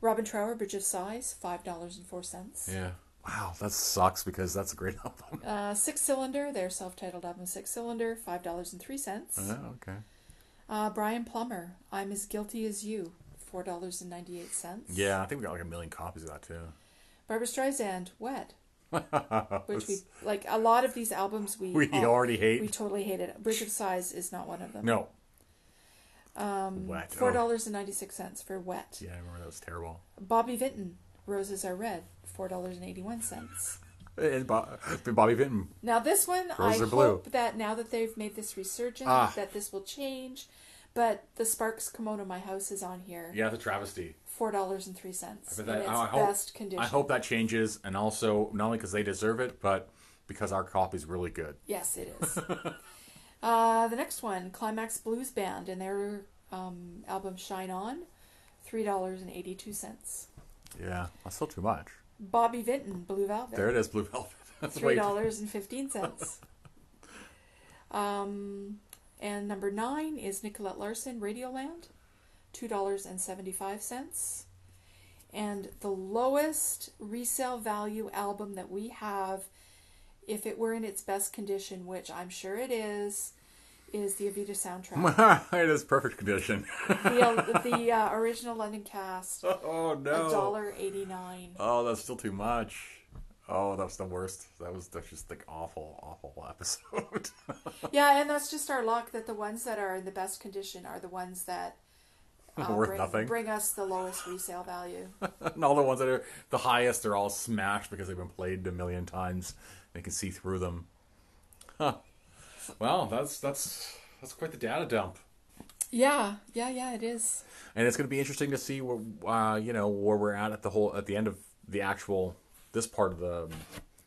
Robin Trower, Bridge of Sighs, $5.04. Yeah. Wow, that sucks because that's a great album. Uh, Six Cylinder, their self titled album Six Cylinder, $5.03. Yeah, okay. Uh, Brian Plummer, I'm as Guilty as You, $4.98. Yeah, I think we got like a million copies of that too. Barbra Streisand, Wet. [LAUGHS] Which we like a lot of these albums we We all- already hate. we totally hate it. Bridge of Sighs is not one of them. No. Um, Wet. Four dollars and ninety six cents for Wet. Yeah, I remember that was terrible. Bobby Vinton, Roses Are Red, four dollars and eighty one cents. And Bo- Bobby Vinton. Now this one, Roses I Are Blue. hope that now that they've made this resurgence, Ah. that this will change. But the Sparks Kimono My House is on here, Yeah, the travesty. Four dollars and three cents in that- its I hope- best condition. I hope that changes, and also not only because they deserve it, but because our copy's really good. Yes, it is. [LAUGHS] uh, the next one, Climax Blues Band, and their um, album Shine On, three dollars and eighty two cents. Yeah, that's still too much. Bobby Vinton, Blue Velvet. There it is, Blue Velvet. [LAUGHS] That's three dollars fifteen [LAUGHS] um, and number nine is Nicolette Larson, Radioland, two dollars and seventy five cents. And the lowest resale value album that we have, if it were in its best condition, which I'm sure it is, is the Evita soundtrack. [LAUGHS] it is perfect condition. the the uh, original London cast, [LAUGHS] oh no! dollar eighty nine. Oh, that's still too much. Oh, that was the worst. That was that's just like awful, awful [LAUGHS] episode. Yeah, and that's just our luck that the ones that are in the best condition are the ones that uh, Worth bring, nothing. bring us the lowest resale value. [LAUGHS] and all the ones that are the highest are all smashed because they've been played a million times. They can see through them. Huh. Well, that's that's that's quite the data dump. Yeah, yeah, yeah, it is. and it's going to be interesting to see where uh, you know where we're at at the whole at the end of the actual this part of the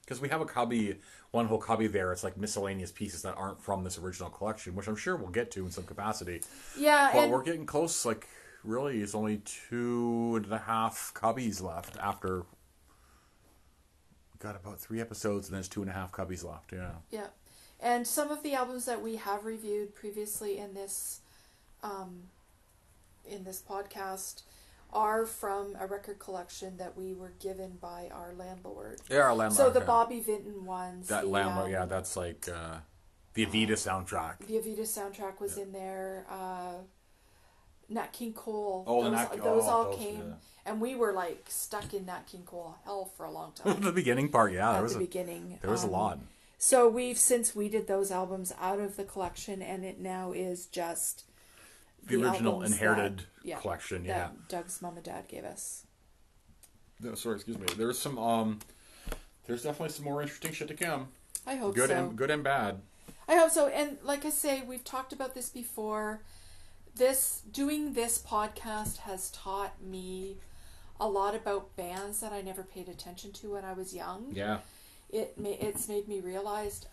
because we have a copy one whole copy there it's like miscellaneous pieces that aren't from this original collection which i'm sure we'll get to in some capacity Yeah, but and we're getting close like really it's only two and a half cubbies left after we got about three episodes and there's two and a half cubbies left yeah yeah, and some of the albums that we have reviewed previously in this, um, in this podcast, are from a record collection that we were given by our landlord. yeah our landlord So the yeah. Bobby Vinton ones, that the, landlord um, yeah that's like uh, the Evita soundtrack The Evita soundtrack was in there. Uh, Nat King Cole. Oh, the those, Nat- those oh, all those, came, yeah. and we were like stuck in Nat King Cole hell for a long [LAUGHS] time the beginning part yeah there at was the a, beginning. there was a Um, lot So we've since weeded those albums out of the collection, and it now is just the, original inherited that- yeah, collection. Yeah. that Doug's mom and dad gave us. No, sorry, excuse me. There's some. Um, there's definitely some more interesting shit to come. I hope Good so. and good and bad. I hope so. And like I say, we've talked about this before. This doing this podcast has taught me a lot about bands that I never paid attention to when I was young. Yeah. It ma- it's made me realize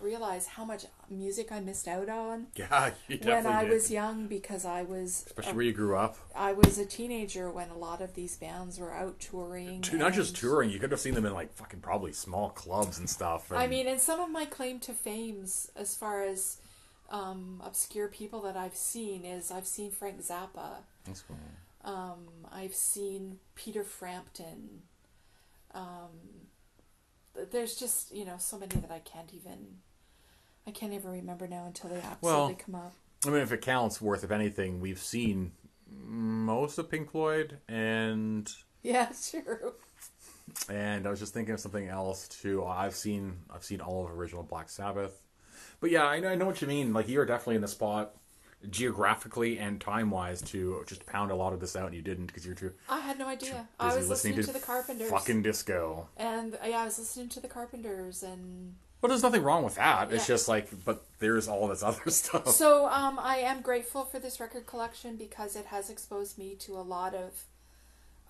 realize how much music I missed out on [LAUGHS] Yeah. You when I did. was young because I was Especially where you grew up. I was a teenager when a lot of these bands were out touring. Not just touring. You could have seen them in like fucking probably small clubs and stuff. And I mean, and some of my claim to fames, as far as um, obscure people that I've seen, is I've seen Frank Zappa. That's cool. Um, I've seen Peter Frampton. Um, there's just you know so many that I can't even I can't even remember now until they absolutely Well- come up. I mean, if it counts, worth of anything, we've seen most of Pink Floyd, and Yeah, [LAUGHS] true. and I was just thinking of something else too. I've seen I've seen all of original Black Sabbath, but yeah, I know, I know what you mean. Like you're definitely in the spot geographically and time wise to just pound a lot of this out, and you didn't because you're too I had no idea. I was listening, to, the Carpenters. fucking disco. And uh, yeah, I was listening to the Carpenters and But there's nothing wrong with that. It's Yeah. just like, but there's all this other [LAUGHS] stuff. So um, I am grateful for this record collection because it has exposed me to a lot of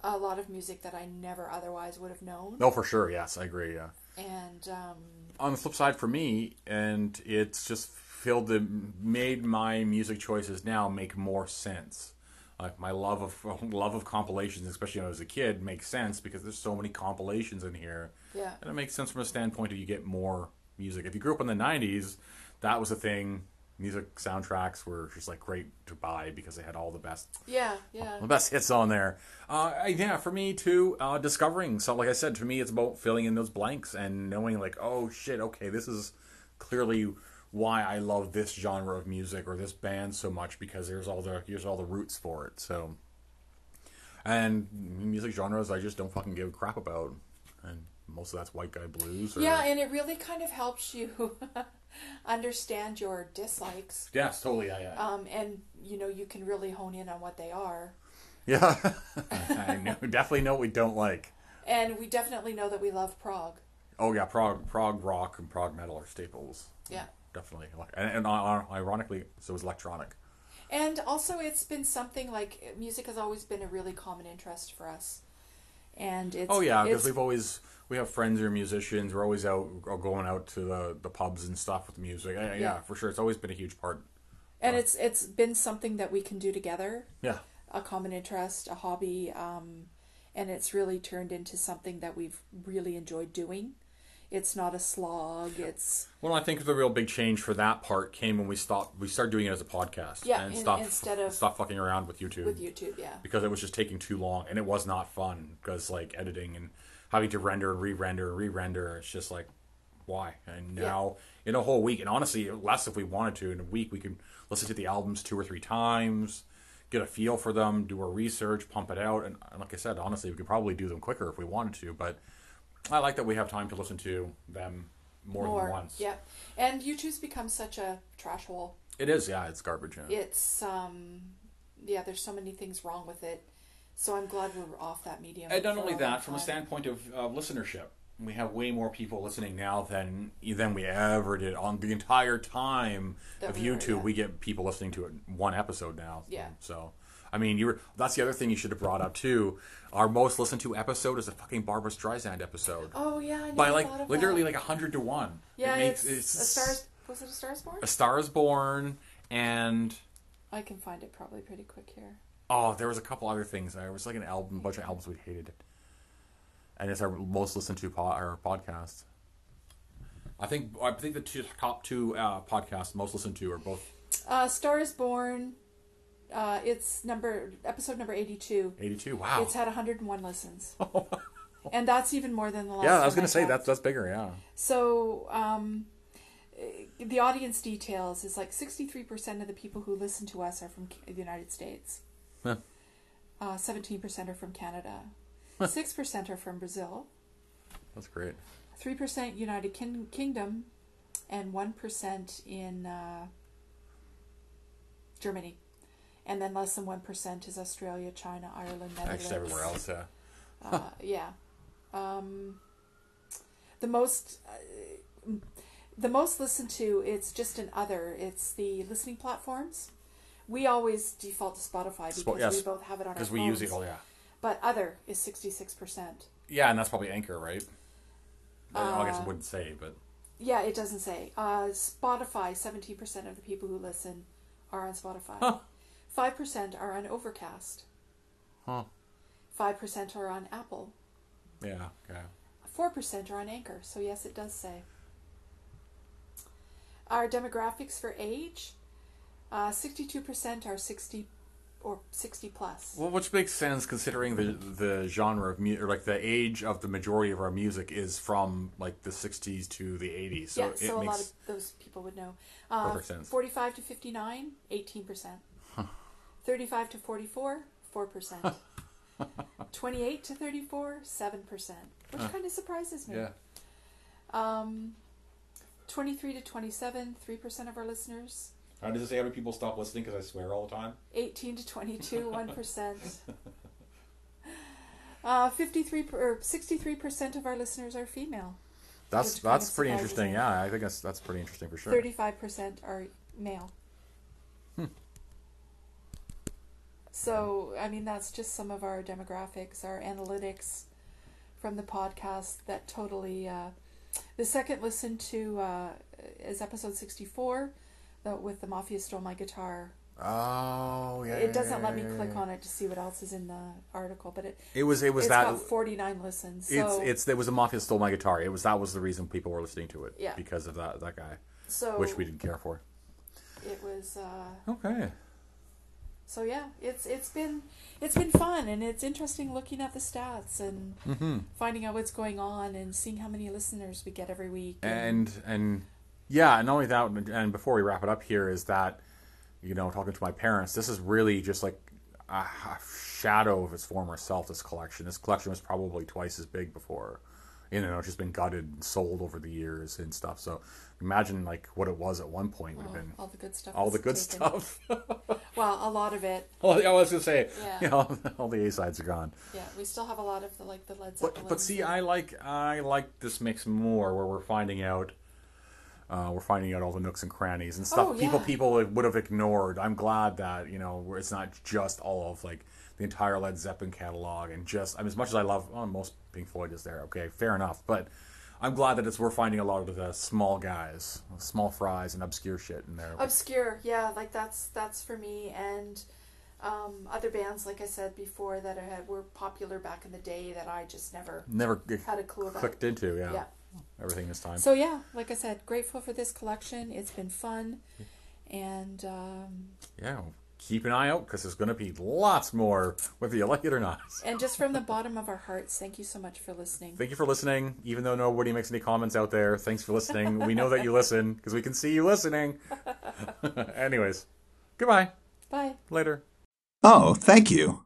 a lot of music that I never otherwise would have known. no, for sure. Yes, I agree. Yeah. And um, on the flip side for me, and it's just filled the made my music choices now make more sense. Like my love of [LAUGHS] love of compilations, especially when I was a kid, makes sense because there's so many compilations in here, yeah, and it makes sense from a standpoint of you get more music. If you grew up in the '90s, that was a thing. Music soundtracks were just like great to buy because they had all the best yeah, yeah. the best hits on there. Uh, yeah, for me too, uh, discovering. So, like I said, to me, it's about filling in those blanks and knowing, like, oh shit, okay, this is clearly why I love this genre of music or this band so much because there's all the here's all the roots for it. So, and music genres I just don't fucking give a crap about, and most of that's white guy blues. Or, Yeah, and it really kind of helps you [LAUGHS] understand your dislikes. yes, totally, yeah, yeah. Um, and you know you can really hone in on what they are. yeah. [LAUGHS] I know, definitely know what we don't like. And we definitely know that we love prog. Oh yeah, prog, prog rock and prog metal are staples. Yeah. definitely. And, and uh, ironically, so is electronic. And also, it's been something like music has always been a really common interest for us. And it's Oh yeah, because we've always we have friends who are musicians. We're always out going out to the, the pubs and stuff with music. Yeah, yeah, Yeah. for sure. It's always been a huge part. and it's it's been something that we can do together, Yeah, a common interest, a hobby, um, and it's really turned into something that we've really enjoyed doing. It's not a slog. It's Well, I think the real big change for that part came when we stopped. We started doing it as a podcast. Yeah, and in- stopped instead of- stop fucking around with YouTube. with YouTube, yeah. because it was just taking too long and it was not fun because like editing and having to render and re-render and re-render it's just like why and Yeah. now in a whole week and honestly less if we wanted to in a week we can listen to the albums two or three times get a feel for them do our research pump it out and, and like i said honestly we could probably do them quicker if we wanted to but i like that we have time to listen to them more, More, than once yeah. And YouTube's become such a trash hole. it is yeah it's garbage yeah. It's um, yeah. There's so many things wrong with it. So I'm glad we're off that medium. And not only that, from a standpoint of uh, listenership, we have way more people listening now than than we ever did on the entire time That of we were, YouTube. yeah. We get people listening to it one episode now. Yeah. So, I mean, you were that's the other thing you should have brought up too. Our most listened to episode is a fucking Barbra Streisand episode Oh yeah, by like literally that. like a hundred to one. yeah. it makes it's, a stars. Was it a Stars Born? a Star is Born and. I can find it probably pretty quick here. Oh, there was a couple other things. There was like an album, bunch of albums we hated, and it's our most listened to po- our podcast. I think I think the two, top two uh, podcasts most listened to are both Uh, Star is Born. Uh, it's number episode number eighty-two. eighty two. Wow. It's had 101 listens, [LAUGHS] and that's even more than the last. yeah, I was gonna say that's that's bigger. Yeah. So, um, the audience details is like 63% of the people who listen to us are from the United States. Huh. Uh, 17% are from Canada. 6% are from Brazil. That's great. 3% United Kin- Kingdom. And 1% in uh, Germany. And then less than 1% is Australia, China, Ireland, Netherlands. Actually, everywhere else. Yeah. Uh, yeah. Um, the most, uh, the most listened to. It's just an other. It's the listening platforms. We always default to Spotify because yes, we both have it on our Because we use it. Oh yeah. But other is sixty six percent. Yeah, and that's probably Anchor, right? I guess Uh, it wouldn't say, but Yeah, it doesn't say. Uh, Spotify, seventeen percent of the people who listen are on Spotify. Huh. Five percent are on Overcast. huh? Five percent are on Apple. Yeah. Okay. Four percent are on Anchor, so yes, it does say. Our demographics for age, uh, sixty-two percent are sixty or sixty plus. Well, which makes sense considering the the genre of music, or like the age of the majority of our music is from like the '60s to the '80s. So yeah, so a lot of those people would know. Uh, Perfect sense. Forty-five to fifty-nine, eighteen percent. [LAUGHS] Thirty-five to forty-four, four percent. [LAUGHS] Twenty-eight to thirty-four, seven percent, which Huh. kind of surprises me. yeah. Um, 23 to 27, 3% of our listeners. How does it say how many people stop listening because I swear all the time? 18 to 22, 1%. [LAUGHS] Uh, 53 per, or 63% of our listeners are female. That's Which kind that's of pretty interesting. me. Yeah, I think that's that's pretty interesting for sure. 35% are male. Hmm. So, I mean, that's just some of our demographics, our analytics from the podcast that totally. Uh, the second listen to uh, is episode 64 the, with The Mafia Stole My Guitar. Oh yeah. it doesn't let me click on it to see what else is in the article, but it, It was it was it's that got 49 listens. it's So, it's it was a mafia stole my guitar. It was that was the reason people were listening to it. Yeah. Because of that that guy, so which we didn't care for. it was. Uh, Okay. So yeah, it's it's been it's been fun and it's interesting looking at the stats and Mm-hmm. finding out what's going on and seeing how many listeners we get every week. and and yeah, and not only that, and before we wrap it up here, is that you know talking to my parents, this is really just like a, shadow of its former self. This collection, this collection was probably twice as big before. You know, it's just been gutted and sold over the years and stuff. So imagine like what it was at one point would have Oh, been all the good stuff. all the good taken. stuff. [LAUGHS] Well, a lot of it. well, I was gonna say, Yeah. you know, [LAUGHS] all the A sides are gone. Yeah, we still have a lot of the like the Led Zeppelin. But but see, I like I like this mix more where we're finding out. Uh, we're finding out all the nooks and crannies and stuff Oh, people yeah. people would have ignored. I'm glad that you know it's not just all of like the entire Led Zeppelin catalog and just I mean as much as I love oh, most Pink Floyd is there okay fair enough but I'm glad that it's we're finding a lot of the small guys small fries and obscure shit in there. obscure. Yeah, like that's that's for me and. Um, other bands, like I said before, that I had, were popular back in the day that I just never Never had a clue about. clicked into yeah, Yeah. Everything this time. So yeah, like I said, grateful for this collection. It's been fun, and um, yeah, keep an eye out because there's going to be lots more whether you like it or not. [LAUGHS] and just from the bottom of our hearts, thank you so much for listening. Thank you for listening. Even though nobody makes any comments out there, thanks for listening. [LAUGHS] We know that you listen because we can see you listening. [LAUGHS] Anyways, goodbye. Bye. Later. Oh, thank you.